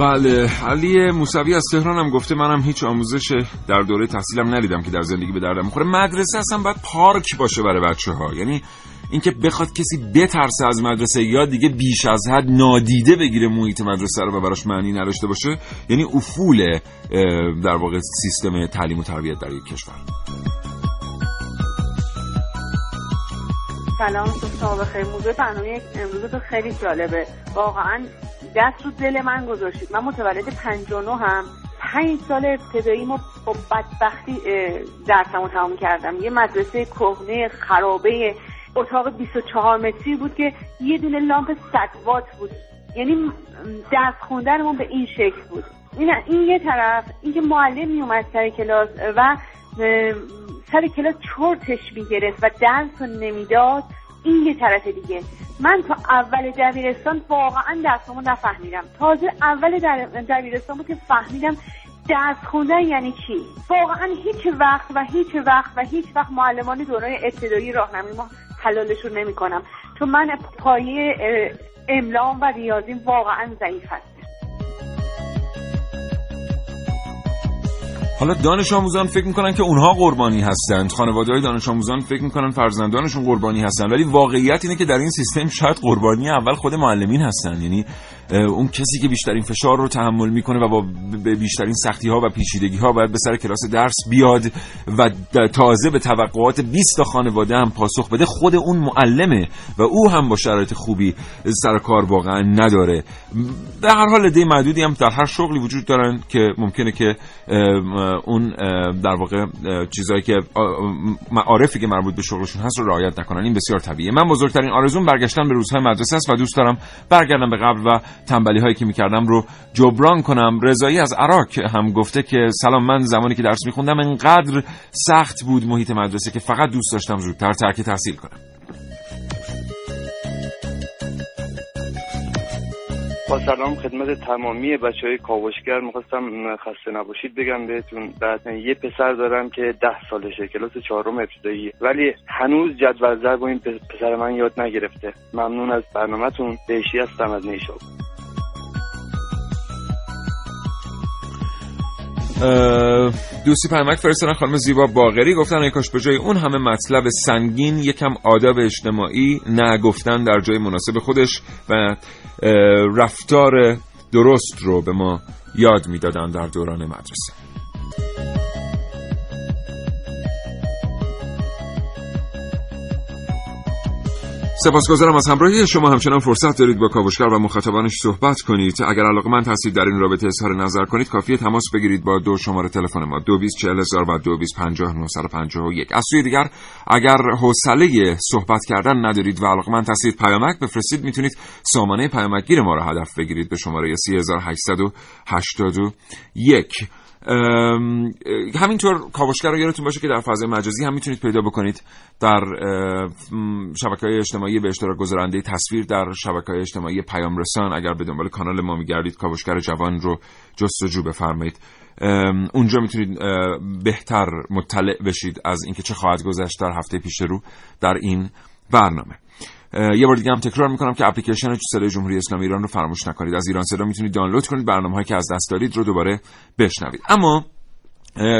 بله علی موسوی از تهران هم گفته منم هیچ آموزش در دوره تحصیلم ندیدم که در زندگی به دردم می‌خوره. مدرسه اصلا باید پارک باشه برای بچه ها یعنی اینکه بخواد کسی بترسه از مدرسه یا دیگه بیش از حد نادیده بگیره محیط مدرسه رو و براش معنی نداشته باشه یعنی افول در واقع سیستم تعلیم و تربیت در یک کشور. سلام صبح بخیر موضوع برنامه امروز تو خیلی جالبه. واقعا دست رو دل من گذاشتید. من متولد 59 هم. پنج سال ابتدایی ما با بدبختی درسمو تمام کردم. یه مدرسه کهنه خرابه اتاق 24 متری بود که یه دونه لامپ 100 وات بود. یعنی درس خوندنمون به این شکل بود. این این یه طرف اینکه معلم میومد سر کلاس و سر کلاس چرتش می‌گرفت و درس رو نمی‌داد. این یه طرف دیگه. من تا اول دبیرستان واقعا درسمو نفهمیدم. تازه اول دبیرستان بود که فهمیدم درس خوندن یعنی چی. واقعا هیچ وقت و هیچ وقت و هیچ وقت معلمان دوران ابتدایی راهنمایی ما حلالشون نمی‌کنم. چون من پایه املام و ریاضیم واقعا ضعیف هست حالا دانش آموزان فکر می‌کنن که اونها قربانی هستند. خانواده های دانش آموزان فکر می‌کنن فرزندانشون قربانی هستن. ولی واقعیت اینه که در این سیستم شاید قربانی اول خود معلمین هستن. یعنی اون کسی که بیشترین فشار رو تحمل می‌کنه و با بیشترین سختی ها و پیچیدگی ها باید به سر کلاس درس بیاد و تازه به توقعات 20 تا خانواده هم پاسخ بده خود اون معلمه و او هم با شرایط خوبی سر کار واقعا نداره. در هر حال ده معدودی هم در هر شغلی وجود دارن که ممکنه که اون در واقع چیزایی که معارفی که مربوط به شغلشون هست رو رعایت نکنن. این بسیار طبیعیه. من بزرگترین آرزوم برگشتن به روزهای مدرسه است و دوست دارم برگردم به قبل و تنبلی هایی که می‌کردم رو جبران کنم. رضایی از عراق هم گفته که سلام من زمانی که درس میخوندم انقدر سخت بود محیط مدرسه که فقط دوست داشتم زودتر ترک تحصیل کنم. با سلام خدمت تمامی بچه های کاوشگر می‌خواستم خسته نباشید بگم بهتون بعد یه پسر دارم که ده سالشه کلاس چهارم ابتدایی. ولی هنوز جدول ضرب این پسر من یاد نگرفته. ممنون از برنامهتون. بهشی هستم از نیشاب دوستی پیامک فرستادن خانم زیبا باغری. گفتن ای کاش به جای اون همه مطلب سنگین یکم آداب اجتماعی نگفتن در جای مناسب خودش. و رفتار درست رو به ما یاد می‌دادن در دوران مدرسه. سپاسگزارم از همراهی شما. همچنان فرصت دارید با کاوشگر و مخاطبانش صحبت کنید. اگر علاقه من هستید در این رابطه اظهار نظر کنید کافی تماس بگیرید با دو شماره تلفن ما 224000 و 2250 از سوی دیگر اگر حوصله صحبت کردن ندارید و علاقه من هستید پیامک بفرستید. می‌تونید سامانه پیامکگیر ما را هدف بگیرید به شماره 3881 همینطور کاوشگر رو یادتون باشه که در فضای مجازی هم می‌تونید پیدا بکنید در شبکه های اجتماعی به اشتراک گذارنده تصویر در شبکه های اجتماعی پیام رسان. اگر به دنبال کانال ما میگردید کاوشگر جوان رو جستجو بفرمایید. اونجا می‌تونید بهتر مطلع بشید از اینکه چه خواهد گذشت در هفته پیش رو در این برنامه. یه بار دیگه هم تکرار می‌کنم که اپلیکیشن صدای جمهوری اسلامی ایران رو فراموش نکنید. از ایران صدا می‌تونید دانلود کنید برنامه هایی که از دست دارید رو دوباره بشنوید. اما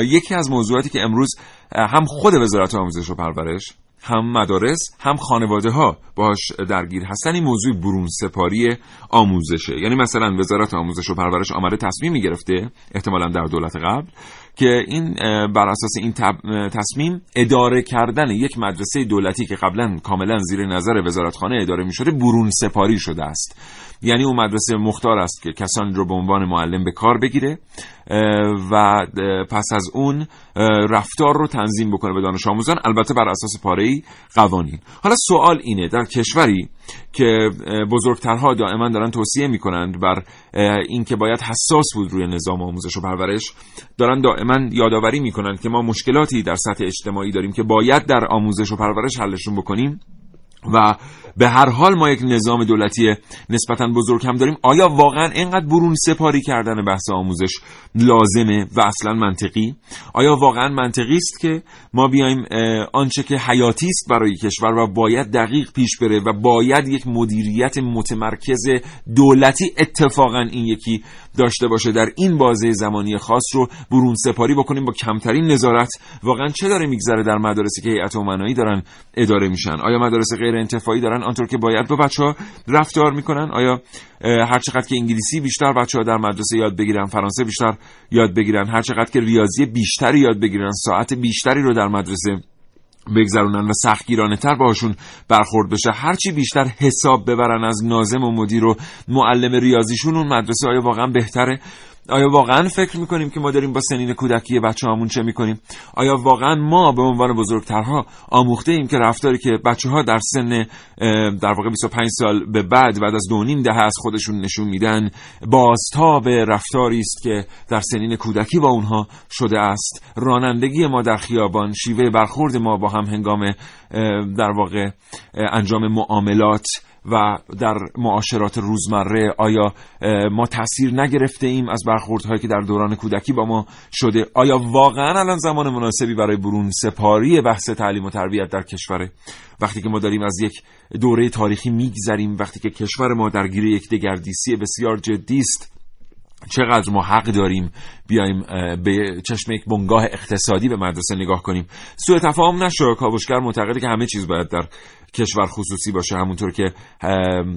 یکی از موضوعاتی که امروز هم خود وزارت آموزش و پرورش هم مدارس هم خانواده ها باش درگیر هستن این موضوع برون سپاری آموزشه. یعنی مثلا وزارت آموزش و پرورش آمده تصمیمی گرفته احتمالا در دولت قبل که این بر اساس این تصمیم اداره کردن یک مدرسه دولتی که قبلا کاملا زیر نظر وزارتخانه اداره می شده برون سپاری شده است. یعنی اون مدرسه مختار است که کسانی رو به عنوان معلم به کار بگیره و پس از اون رفتار رو تنظیم بکنه به دانش آموزان البته بر اساس پاره قوانین. حالا سوال اینه در کشوری که بزرگترها دائما دارن توصیه می‌کنند بر اینکه باید حساس بود روی نظام آموزش و پرورش دارن دائما یادآوری می‌کنند که ما مشکلاتی در سطح اجتماعی داریم که باید در آموزش و پرورش حلشون بکنیم و به هر حال ما یک نظام دولتی نسبتا بزرگ هم داریم. آیا واقعا اینقدر برون سپاری کردن بحث آموزش لازمه و اصلا منطقی؟ آیا واقعا منطقی است که ما بیایم آنچه که حیاتی است برای کشور و باید دقیق پیش بره و باید یک مدیریت متمرکز دولتی اتفاقا این یکی داشته باشه در این بازه زمانی خاص رو برون سپاری بکنیم با کمترین نظارت. واقعا چه داره میگذره در مدارسی که هیئت دارن اداره میشن؟ آیا مدارس غیر انتفاعی دارن؟ آنطور که باید. با بچه ها رفتار می‌کنن. آیا هر چقدر که انگلیسی بیشتر بچه ها در مدرسه یاد بگیرن فرانسه بیشتر یاد بگیرن هر چقدر که ریاضی بیشتری یاد بگیرن ساعت بیشتری رو در مدرسه بگذرونن و سختگیرانه تر باشون برخورد بشه هرچی بیشتر حساب ببرن از نازم و مدیر و معلم ریاضیشون اون مدرسه آیا واقعا بهتره. آیا واقعا فکر می‌کنیم که ما داریم با سنین کودکی بچه همون چه می‌کنیم؟ آیا واقعا ما به عنوان بزرگترها آموخته ایم که رفتاری که بچه ها در سن در واقع 25 سال به بعد بعد از دو نیم دهه از خودشون نشون میدن بازتاب رفتاری است که در سنین کودکی با اونها شده است؟ رانندگی ما در خیابان شیوه برخورد ما با هم هنگام در واقع انجام معاملات و در معاشرات روزمره آیا ما تاثیر نگرفته ایم از برخوردهایی که در دوران کودکی با ما شده؟ آیا واقعا الان زمان مناسبی برای برون سپاری بحث تعلیم و تربیت در کشوره وقتی که ما داریم از یک دوره تاریخی میگذریم وقتی که کشور ما درگیر یک دگردیسی بسیار جدی است چقدر ما حق داریم بیایم به چشم یک بنگاه اقتصادی به مدرسه نگاه کنیم؟ سوء تفاهم نشه کاوشگر معتقده که همه چیز باید در کشور خصوصی باشه همونطور که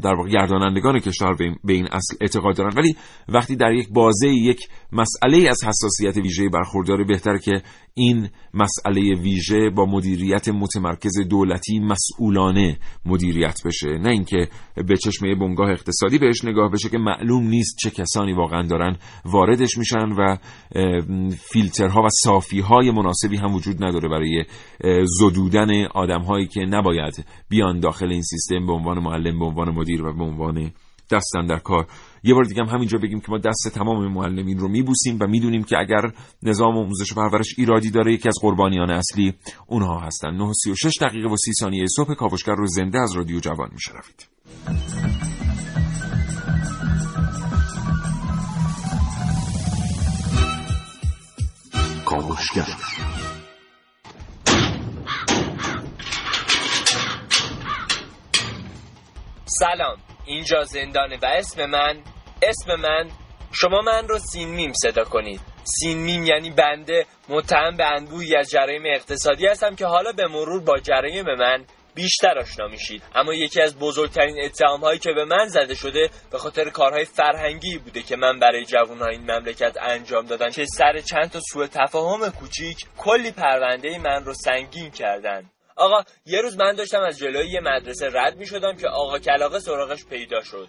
در واقع گردانندگان کشور به این اصل اعتقاد دارن. ولی وقتی در یک بازه یک مسئله از حساسیت ویژه برخورداره بهتر که این مسئله ویژه با مدیریت متمرکز دولتی مسئولانه مدیریت بشه. نه اینکه به چشمه بنگاه اقتصادی بهش نگاه بشه که معلوم نیست چه کسانی واقعا دارن واردش میشن و فیلترها و صافی های مناسبی هم وجود نداره برای زدودن آدم هایی که نباید بیان داخل این سیستم به عنوان معلم به عنوان مدیر و به عنوان دستن در کار. یه بار دیگه هم همینجا بگیم که ما دست تمام معلمین رو میبوسیم و می‌دونیم که اگر نظام آموزش و پرورش ایرادی داره یکی از قربانیان اصلی اونها هستن. 936 دقیقه و 30 ثانیه صبح کاوشگر رو زنده از رادیو جوان میشنوید. کاوشگر. سلام. اینجا زندانه و اسم من اسم من شما من رو سین میم صدا کنید. سین میم یعنی بنده متهم به انبوهی از جرایم اقتصادی هستم که حالا به مرور با جرایم من بیشتر آشنا میشید. اما یکی از بزرگترین اتهام هایی که به من زده شده به خاطر کارهای فرهنگی بوده که من برای جوانهای این مملکت انجام دادم که سر چند تا سوء تفاهم کوچیک کلی پرونده من رو سنگین کردن. آقا یه روز من داشتم از جلوی یه مدرسه رد می شدم که آقا کلاقه سراغش پیدا شد.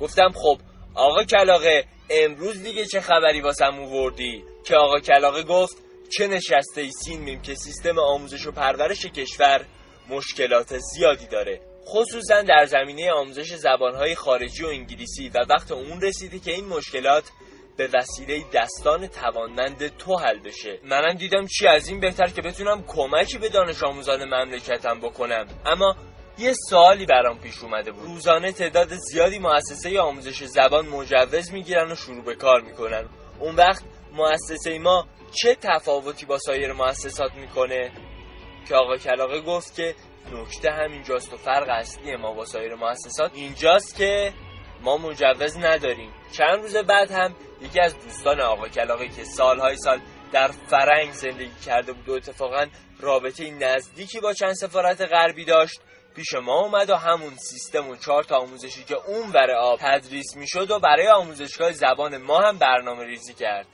گفتم خب آقا کلاقه امروز دیگه چه خبری واسم وردی که آقا کلاقه گفت چه نشسته ای میم که سیستم آموزش و پرورش کشور مشکلات زیادی داره. خصوصا در زمینه آموزش زبانهای خارجی و انگلیسی و وقت اون رسیده که این مشکلات به وسیله دستان توانمند تو حل بشه. منم دیدم چی از این بهتر که بتونم کمکی به دانش آموزان مملکتم بکنم. اما یه سوالی برام پیش اومده بود. روزانه تعداد زیادی مؤسسه آموزش زبان مجوز می‌گیرن و شروع به کار می‌کنن. اون وقت مؤسسه ما چه تفاوتی با سایر مؤسسات می‌کنه؟ که آقا کلاقه گفت که نکته همینجاست و فرق اصلی ما با سایر مؤسسات اینجاست که ما مجوز نداریم. چند روز بعد هم یکی از دوستان آقا کلاقه که سالهای سال در فرنگ زندگی کرده بود و اتفاقا رابطه نزدیکی با چند سفارت غربی داشت پیش ما اومد و همون سیستم و چهار تا آموزشی که اون بر آب تدریس می‌شد و برای آموزشگاه زبان ما هم برنامه ریزی کرد.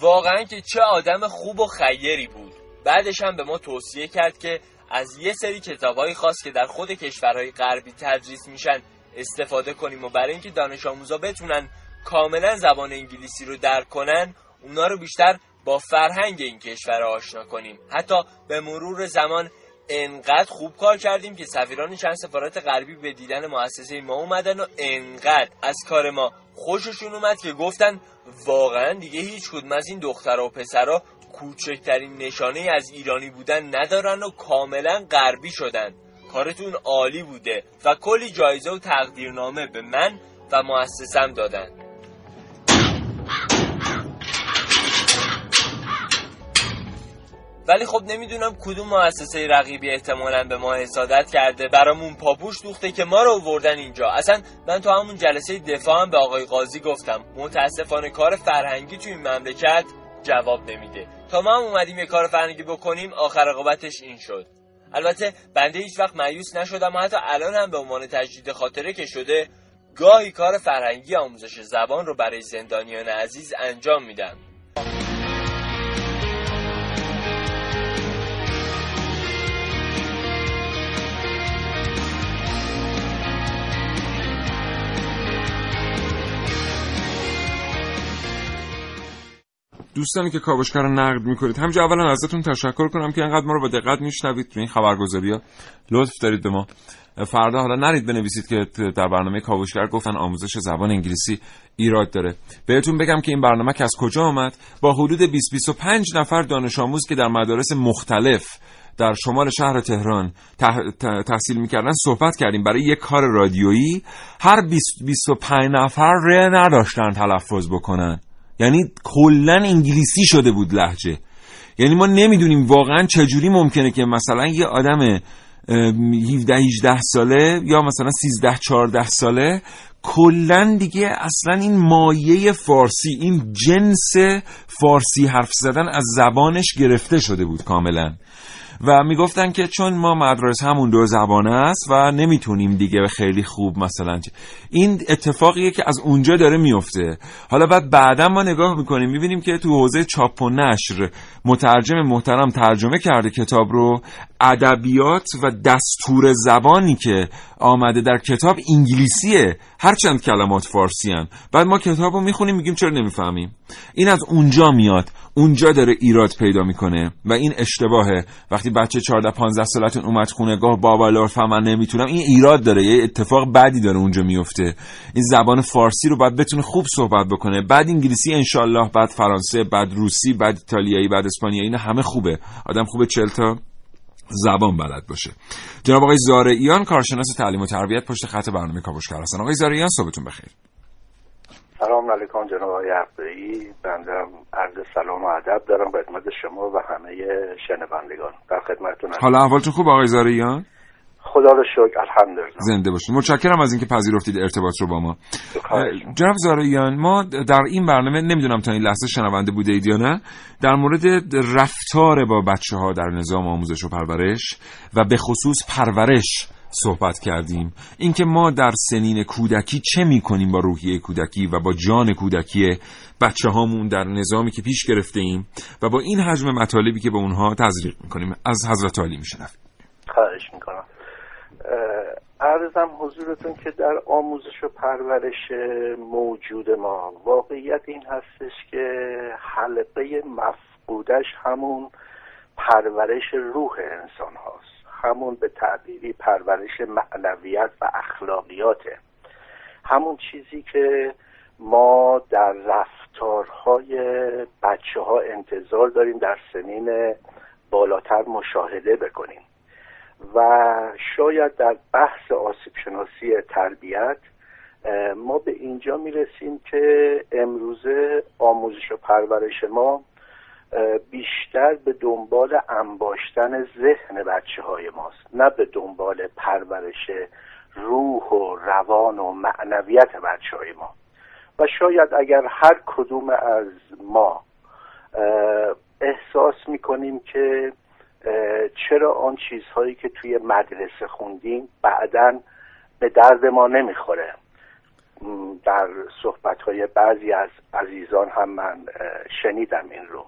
واقعا که چه آدم خوب و خیری بود. بعدش هم به ما توصیه کرد که از یه سری کتابهایی خواست که در خود کشورهای غربی تدریس میشن. استفاده کنیم و برای اینکه دانش آموزا بتونن کاملا زبان انگلیسی رو درک کنن اونا رو بیشتر با فرهنگ این کشور آشنا کنیم. حتی به مرور زمان انقدر خوب کار کردیم که سفیران چند سفارت غربی به دیدن مؤسسه ما اومدن و انقدر از کار ما خوششون اومد که گفتن واقعا دیگه هیچ کدوم از این دخترها و پسرها کوچکترین نشانه از ایرانی بودن ندارن و کاملا غربی شدن. کارتون عالی بوده و کلی جایزه و تقدیرنامه به من و مؤسسم دادن. ولی خب نمی‌دونم کدوم مؤسسه رقیبی احتمالا به ما حسادت کرده. برامون پاپوش دوخته که ما رو وردن اینجا. اصلا من تو همون جلسه دفاع هم به آقای قاضی گفتم. متاسفانه کار فرهنگی تو این مملکت جواب نمیده. تا ما هم اومدیم یه کار فرهنگی بکنیم آخر رقابتش این شد. البته بنده هیچ وقت مایوس نشدم و حتی الان هم به عنوان تجدید خاطره که شده گاهی کار فرهنگی آموزش زبان رو برای زندانیان عزیز انجام میدم. دوستانی که کاوشگر رو نقد می‌کنید همجا اولا ازتون تشکر کنم که انقدر ما رو با دقت میشنوید تو این خبرگزاری ها. لطف دارید به ما. فردا حالا نرید بنویسید که در برنامه کاوشگر گفتن آموزش زبان انگلیسی ایراد داره. بهتون بگم که این برنامه که از کجا آمد؟ با حدود 20 25 نفر دانش آموز که در مدارس مختلف در شمال شهر تهران تحصیل می‌کردن صحبت کردیم. برای یک کار رادیویی هر 20 25 نفر ره نداشتن تلفظ بکنن. یعنی کلا انگلیسی شده بود لحجه. یعنی ما نمی‌دونیم واقعا چجوری ممکنه که مثلا یه آدم 17 18 ساله یا مثلا 13 14 ساله کلا دیگه اصلا این مایه فارسی این جنس فارسی حرف زدن از زبانش گرفته شده بود کاملا. و می‌گفتن که چون ما مدرس همون دو زبانه است و نمی‌تونیم دیگه خیلی خوب مثلا این اتفاقیه که از اونجا داره میفته حالا بعد بعدا ما نگاه می‌کنیم می‌بینیم که تو حوزه چاپ و نشر مترجم محترم ترجمه کرده کتاب رو. ادبیات و دستور زبانی که آمده در کتاب انگلیسیه. هرچند کلمات فارسی هن. بعد ما کتاب رو می‌خونیم میگیم چرا نمی‌فهمیم؟ این از اونجا میاد. اونجا داره ایراد پیدا می‌کنه و این اشتباهه. وقتی بچه 14 15 سالتون اومد خونه گاه بابا لرفا من نمی‌تونم. این ایراد داره یه اتفاق بدی داره اونجا میفته. این زبان فارسی رو باید بتونه خوب صحبت بکنه. بعد انگلیسی انشالله بعد فرانسه بعد روسی بعد ایتالیایی بعد اسپانیایی این همه خوبه. آدم خوبه 40 تا؟ زبان بلد باشه. جناب آقای زارعیان کارشناس تعلیم و تربیت پشت خط برنامه کاوشگر هستن. آقای زارعیان صبحتون بخیر. سلام علیکم جناب آقای عبدایی بنده عرض سلام و ادب دارم خدمت شما و همه شنوندگان. در خدمتتون حالا احوالتون خوب آقای زارعیان؟ خدا رو شکر الحمدلله. زنده باشید متشکرم از اینکه پذیرفتید ارتباط رو با ما. جناب زارعیان ما در این برنامه نمی‌دونم تا این لحظه شنونده بوده اید یا نه در مورد رفتار با بچه ها در نظام آموزش و پرورش و به خصوص پرورش صحبت کردیم. اینکه ما در سنین کودکی چه می‌کنیم با روحیه کودکی و با جان کودکی بچه هامون در نظامی که پیش گرفته ایم و با این حجم مطالبی که به اونها تزریق می‌کنیم. از حضرت علی میشنویم. ارزم حضورتون که در آموزش و پرورش موجود ما. واقعیت این هستش که حلقه مفقودش همون پرورش روح انسان هاست. همون به تعبیری پرورش معنویت و اخلاقیاته همون چیزی که ما در رفتارهای بچه ها انتظار داریم در سنین بالاتر مشاهده بکنیم. و شاید در بحث آسیب شناسی تربیت ما به اینجا می‌رسیم که امروزه آموزش و پرورش ما بیشتر به دنبال انباشتن ذهن بچه های ماست نه به دنبال پرورش روح و روان و معنویت بچه های ما. و شاید اگر هر کدوم از ما احساس می‌کنیم که چرا آن چیزهایی که توی مدرسه خوندیم بعدا به درد ما نمی‌خوره؟ در صحبت های بعضی از عزیزان هم من شنیدم این رو.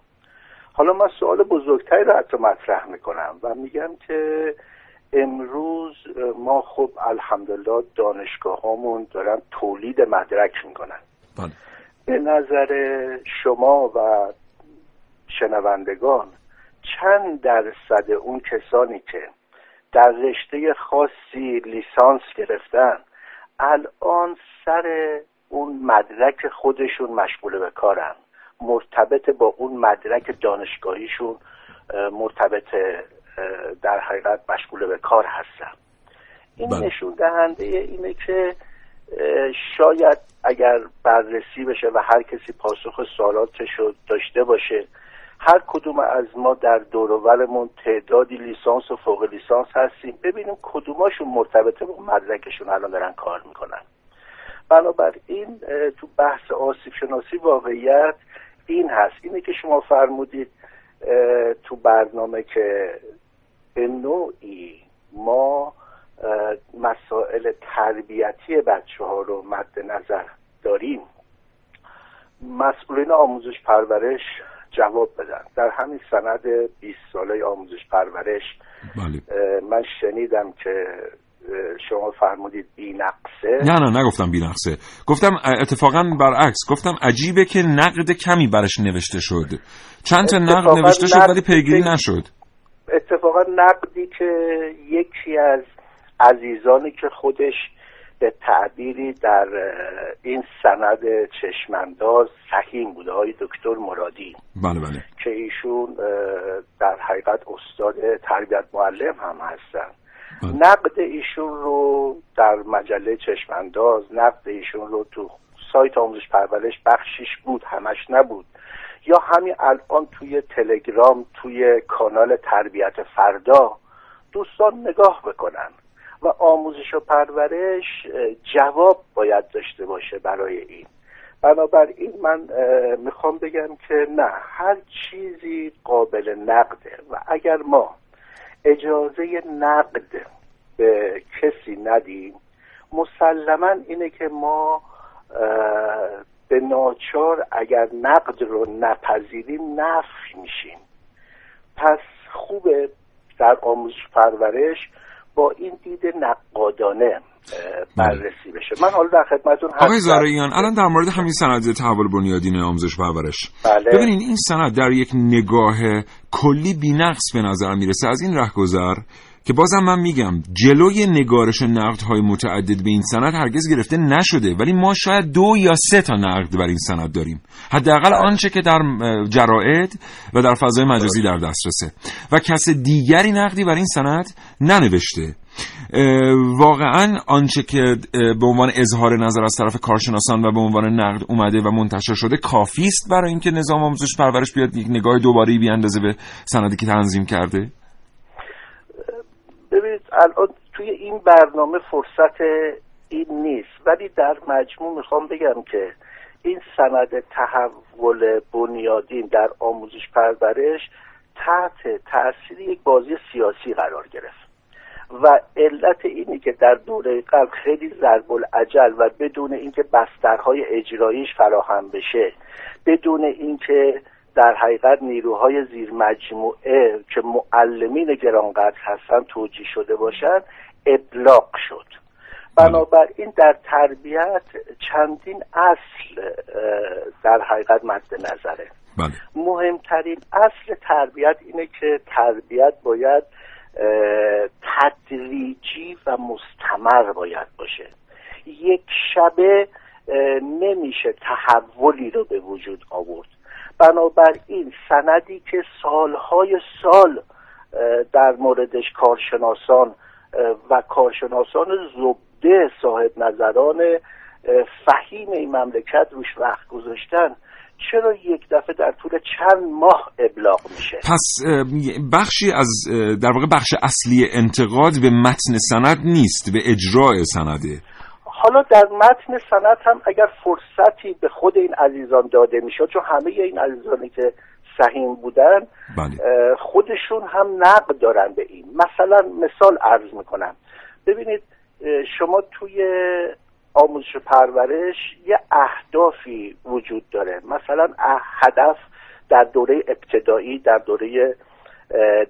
حالا من سوال بزرگتری رو حتی مطرح می‌کنم و میگم که امروز ما خب الحمدلله دانشگاه هامون دارن تولید مدرک می‌کنن. بله. به نظر شما و شنوندگان چند درصد اون کسانی که در رشته خاصی لیسانس گرفتن الان سر اون مدرک خودشون مشغول به کارن مرتبط با اون مدرک دانشگاهیشون مرتبط در حقیقت مشغول به کار هستن این بله. نشون دهنده اینه که شاید اگر بررسی بشه و هر کسی پاسخ سوالاتش رو داشته باشه هر کدوم از ما در دورولمون تعدادی لیسانس و فوق لیسانس هستیم. ببینیم کدوماشون مرتبطه با مدرکشون الان دارن کار می‌کنن. بنابراین تو بحث آسیب شناسی واقعیت این هست. اینه که شما فرمودید تو برنامه که به نوعی ما مسائل تربیتی بچه ها رو مد نظر داریم. مسئولین آموزش پرورش جواب بدن. در همین سند 20 ساله آموزش پرورش بله. من شنیدم که شما فرمودید بی نقصه نه نه نگفتم بی نقصه گفتم اتفاقا برعکس. گفتم عجیبه که نقد کمی برش نوشته شد. چند تا نقد نوشته شد ولی پیگیری نشد. اتفاقا نقدی که یکی از عزیزانی که خودش به تعبیری در این سند چشمانداز سهیم بوده. های دکتر مرادی. بله بله. که ایشون در حقیقت استاد تربیت معلم هم هستن. بله. نقد ایشون رو در مجله چشمانداز نقد ایشون رو تو سایت آموزش پرورش بخشیش بود همش نبود. یا همین الان توی تلگرام توی کانال تربیت فردا دوستان نگاه بکنن. و آموزش و پرورش جواب باید داشته باشه برای این. بنابراین من می‌خوام بگم که نه هر چیزی قابل نقده و اگر ما اجازه نقد به کسی ندیم مسلما اینه که ما به ناچار اگر نقد رو نپذیریم نفی میشیم. پس خوبه در آموزش پرورش با این دید نقادانه بررسی بشه. من حالا در خدمتتون هستم. آقای زارعیان الان در مورد همین سند تحول بنیادین آموزش پرورش بله. ببینید این سند در یک نگاه کلی بینقص به نظر می‌رسه. از این رهگذر که بازم من میگم جلوی نگارش نقد های متعدد به این سند هرگز گرفته نشده. ولی ما شاید دو یا سه تا نقد بر این سند داریم. حداقل آنچه که در جراید و در فضای مجازی در دسترسه. و کس دیگری نقدی بر این سند ننوشته. واقعا آنچه که به عنوان اظهار نظر از طرف کارشناسان و به عنوان نقد اومده و منتشر شده کافی است برای اینکه نظام آموزش پرورش بیاد یک نگاه دوباره بیاندازه به سندی که تنظیم کرده؟ ببینید الان توی این برنامه فرصت این نیست. ولی در مجموع می‌خوام بگم که این سند تحول بنیادین در آموزش پرورش تحت تاثیر یک بازی سیاسی قرار گرفت. و علت اینی که در دوره قبل خیلی ضرب العجل و بدون اینکه بسترهای اجراییش فراهم بشه بدون اینکه در حقیقت نیروهای زیر مجموعه که معلمین گرانقدر هستن توجیه شده باشند ابلاغ شد. بنابراین در تربیت چندین اصل در حقیقت مد نظره. بله. مهمترین اصل تربیت اینه که تربیت باید تدریجی و مستمر باید باشه. یک شبه نمیشه تحولی رو به وجود آورد. بنابراین سندی که سالهای سال در موردش کارشناسان و کارشناسان زبده صاحب نظران فهیم این مملکت روش وقت گذاشتن چرا یک دفعه در طول چند ماه ابلاغ میشه؟ پس بخشی از در واقع بخش اصلی انتقاد به متن سند نیست به اجراع سنده. حالا در متن سند هم اگر فرصتی به خود این عزیزان داده می‌شد چون همه این عزیزانی که سهیم بودن بله. خودشون هم نقد دارن به این. مثلا مثال عرض می‌کنم. ببینید شما توی آموزش و پرورش یه اهدافی وجود داره. مثلا هدف در دوره ابتدایی در دوره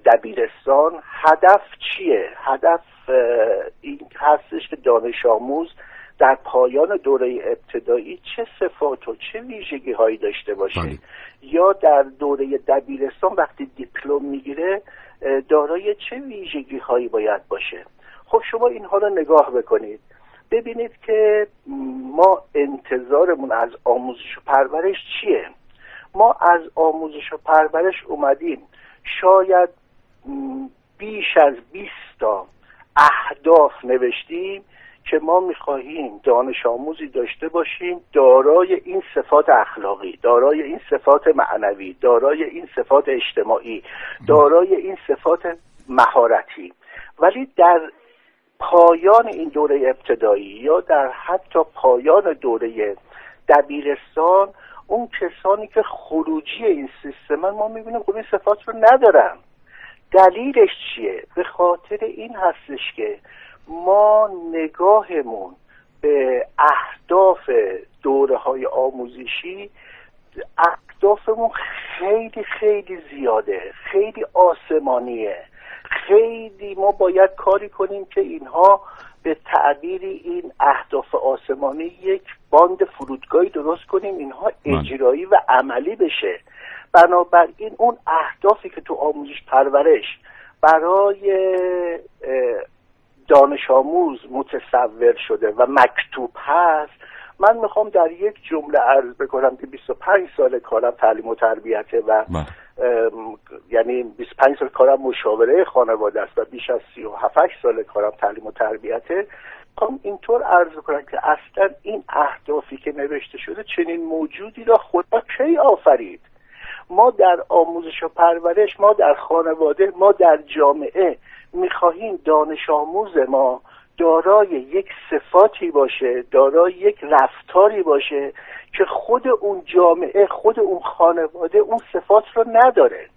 دبیرستان هدف چیه؟ هدف این هستش که دانش آموز در پایان دوره ابتدایی چه صفات و چه ویژگی هایی داشته باشه؟ بله. یا در دوره دبیرستان وقتی دیپلم می‌گیره دارای چه ویژگی هایی باید باشه؟ خب شما اینها رو نگاه بکنید. ببینید که ما انتظارمون از آموزش و پرورش چیه؟ ما از آموزش و پرورش اومدیم. شاید بیش از 20 تا اهداف نوشتیم. که ما می‌خواهیم دانش آموزی داشته باشیم دارای این صفات اخلاقی دارای این صفات معنوی دارای این صفات اجتماعی دارای این صفات مهارتی. ولی در پایان این دوره ابتدایی یا در حتی پایان دوره دبیرستان اون کسانی که خروجی این سیستم ما می‌بینیم خب این صفات رو ندارن. دلیلش چیه؟ به خاطر این هستش که ما نگاهمون به اهداف دوره های آموزشی اهدافمون خیلی خیلی زیاده خیلی آسمانیه. خیلی ما باید کاری کنیم که اینها به تعبیری این اهداف آسمانی یک باند فرودگاهی درست کنیم اینها اجرایی و عملی بشه. بنابراین اون اهدافی که تو آموزش پرورش برای دانش آموز متصور شده و مکتوب هست. من می‌خوام در یک جمله عرض بکنم که 25 سال کارم تعلیم و تربیته و یعنی 25 سال کارم مشاوره خانواده است و بیش از 37 سال کارم تعلیم و تربیته. می‌خوام اینطور عرض کنم که اصلا این اهدافی که نوشته شده چنین موجودی را خدا کی آفرید؟ ما در آموزش و پرورش ما در خانواده ما در جامعه می‌خواهیم دانش آموز ما دارای یک صفاتی باشه دارای یک رفتاری باشه که خود اون جامعه خود اون خانواده اون صفات رو نداره.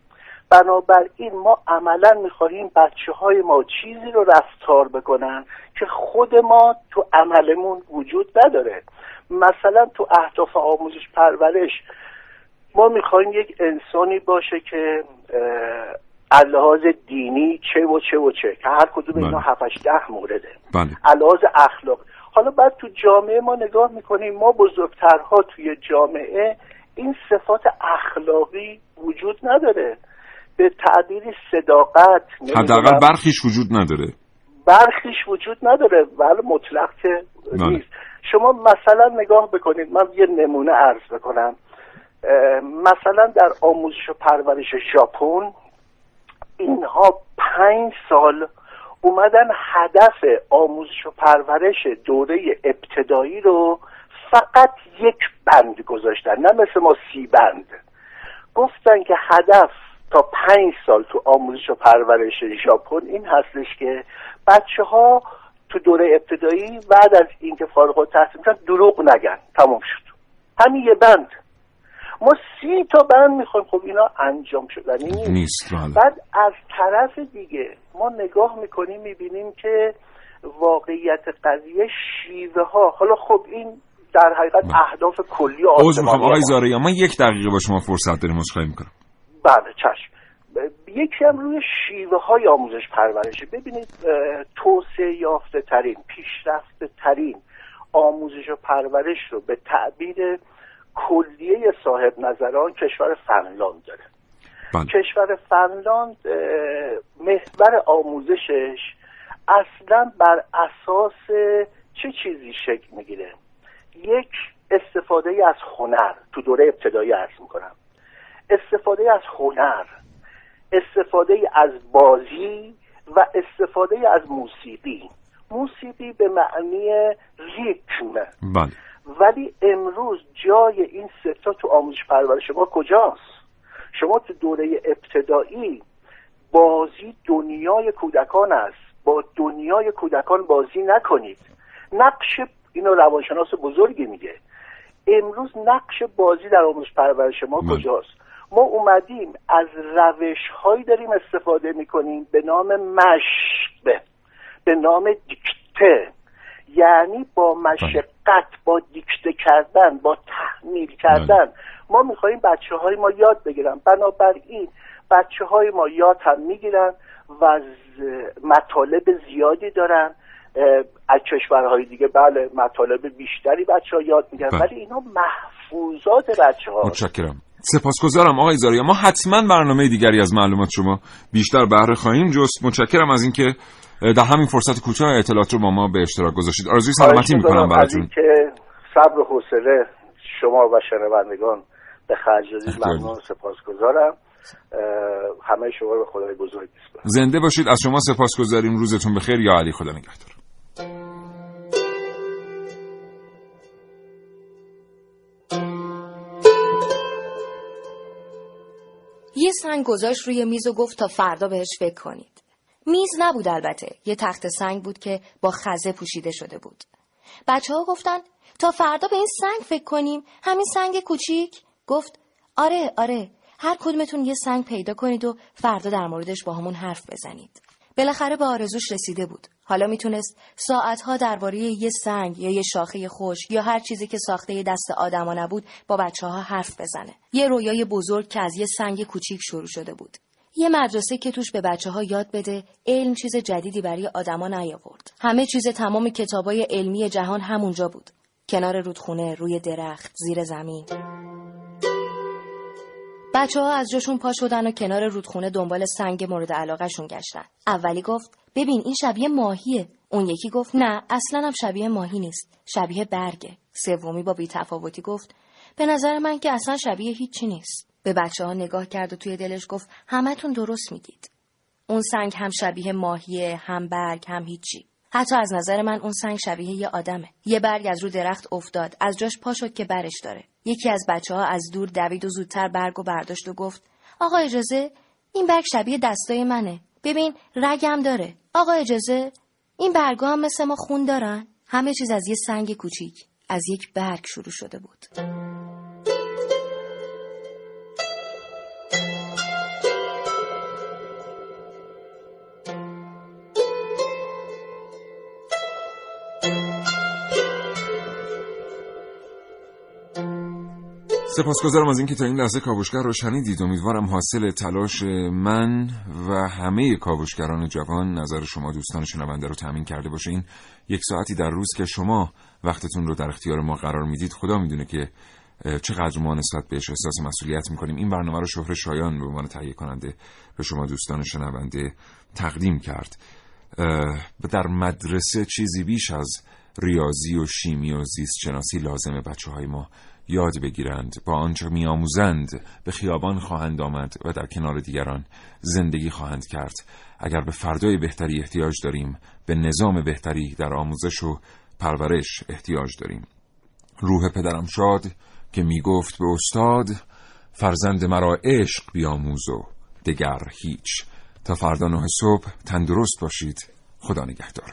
بنابراین ما عملا می‌خواهیم بچه های ما چیزی رو رفتار بکنن که خود ما تو عملمون وجود نداره. مثلا تو اهداف آموزش پرورش ما می‌خوایم یک انسانی باشه که از لحاظ دینی چه و چه و چه که هر کدوم اینا هفتش ده مورده. بله. لحاظ اخلاق. حالا بعد تو جامعه ما نگاه می‌کنیم ما بزرگترها توی جامعه این صفات اخلاقی وجود نداره. به تعبیری صداقت حداقل برخیش وجود نداره. برخیش وجود نداره. ولی مطلق که نیست. شما مثلا نگاه بکنید من یه نمونه عرض بکنم. مثلا در آموزش و پرورش ژاپن اینها پنج سال اومدن هدف آموزش و پرورش دوره ابتدایی رو فقط یک بند گذاشتن نه مثل ما سی بند. گفتن که هدف تا پنج سال تو آموزش و پرورش ژاپن این هستش که بچه ها تو دوره ابتدایی بعد از اینکه فارغ التحصیل دروغ نگن. تمام شد. همین یه بند. ما سی تا بند می‌خوایم. خب اینا انجام شدنی نیست, نیست بله. بعد از طرف دیگه ما نگاه می‌کنیم می‌بینیم که واقعیت قضیه شیوه ها حالا خب این در حقیقت بله. اهداف کلی آسمانی می‌خوام. آقای زاریا من یک دقیقه با شما فرصت داریم عذرخواهی می‌کنم. بله چشم. یکی هم روی شیوه های آموزش پرورشه ببینید توسعه یافته ترین پیشرفته ترین آموزش و پرورش رو به تعبیر کلیه صاحب نظران کشور فنلاند داره. بله. کشور فنلاند محور آموزشش اصلا بر اساس چه چیزی شکل می‌گیره؟ یک استفاده از هنر. تو دوره ابتدایی عرض می‌کنم. استفاده از هنر استفاده از بازی و استفاده از موسیقی. موسیقی به معنی ریتم. بله. ولی امروز جای این ستا تو آموزش پرورش ما کجاست؟ شما تو دوره ابتدایی بازی دنیای کودکان است. با دنیای کودکان بازی نکنید. نقش اینو روانشناس بزرگی میگه. امروز نقش بازی در آموزش پرورش ما. کجاست؟ ما اومدیم از روش هایی داریم استفاده می‌کنیم به نام مشق به نام دیکته. یعنی با مشقت با دیکته کردن با تحمیل کردن. ما می‌خوایم بچه های ما یاد بگیرن. بنابراین بچه های ما یاد هم می‌گیرن و مطالب زیادی دارن. از کشورهای دیگه بله مطالب بیشتری بچه ها یاد می‌گیرن. بله. ولی اینا محفوظات بچه ها متشکرم. سپاسگزارم آقای زاریا. ما حتما برنامه دیگری از معلومات شما بیشتر بهره خواهیم جست. متشکرم از اینکه در همین فرصت کوتاه اطلاعات رو با ما به اشتراک گذاشتید. آرزوی سلامتی می‌کنم براتون. که صبر و حوصله شما و شنوندگان به خرج دادید ممنون سپاسگزارم. همه شما رو به خدای بزرگ میسپارم. زنده باشید. از شما سپاسگزاریم. روزتون بخیر. یا علی خدا نگهدار. یه سنگ گذاشت روی میز و گفت تا فردا بهش فکر کنید. میز نبود البته. یه تخت سنگ بود که با خزه پوشیده شده بود. بچه ها گفتن تا فردا به این سنگ فکر کنیم. همین سنگ کوچیک؟ گفت آره آره. هر کدومتون یه سنگ پیدا کنید و فردا در موردش با همون حرف بزنید. بالاخره به آرزوش رسیده بود. حالا می‌تونست ساعتها درباره یه سنگ یا یه شاخه خوش یا هر چیزی که ساخته دست آدما نبود با بچه ها حرف بزنه. یه رویای بزرگ که از یه سنگ کوچیک شروع شده بود. یه مدرسه که توش به بچه ها یاد بده علم چیز جدیدی برای آدما نیاورد. همه چیز تمام کتابای علمی جهان همونجا بود. کنار رودخونه، روی درخت، زیر زمین. بچه ها از جاشون پا شدن و کنار رودخونه دنبال سنگ مورد علاقهشون گشتن. اولی گفت ببین این شبیه ماهیه. اون یکی گفت نه اصلا هم شبیه ماهی نیست. شبیه برگه. سومی با بیتفاوتی گفت به نظر من که اصلا شبیه هیچی نیست. به بچه ها نگاه کرد و توی دلش گفت همتون درست میگید. اون سنگ هم شبیه ماهیه هم برگ هم هیچی. حتی از نظر من اون سنگ شبیه یه آدمه. یه برگ از رو درخت افتاد. از جاش پا شد که برش داره. یکی از بچه ها از دور دوید و زودتر برگ و برداشت و گفت آقا اجازه این برگ شبیه دستای منه. ببین رگم داره. آقا اجازه این برگا هم مثل ما خون دارن. همه چیز از یه سنگ کوچیک از یک برگ شروع شده بود. سپاسگزارم از اینکه تا این لحظه کاوشگر رو شنیدید. امیدوارم حاصل تلاش من و همه کاوشگران جوان نظر شما دوستان شنونده رو تامین کرده باشه این یک ساعتی در روز که شما وقتتون رو در اختیار ما قرار می‌دید. خدا می‌دونه که چقدر ما نسبت بهش احساس مسئولیت می‌کنیم. این برنامه رو شهر شایان به عنوان تهیه کننده به شما دوستان شنونده تقدیم کرد. در مدرسه چیزی بیش از ریاضی و شیمی و زیست شناسی لازمه بچه های ما یاد بگیرند با آنچه میآموزند به خیابان خواهند آمد و در کنار دیگران زندگی خواهند کرد. اگر به فردای بهتری احتیاج داریم به نظام بهتری در آموزش و پرورش احتیاج داریم. روح پدرم شاد که می‌گفت به استاد فرزند مرا عشق بیاموز و دگر هیچ. تا فردا نه صبح تندرست باشید. خدا نگهدار.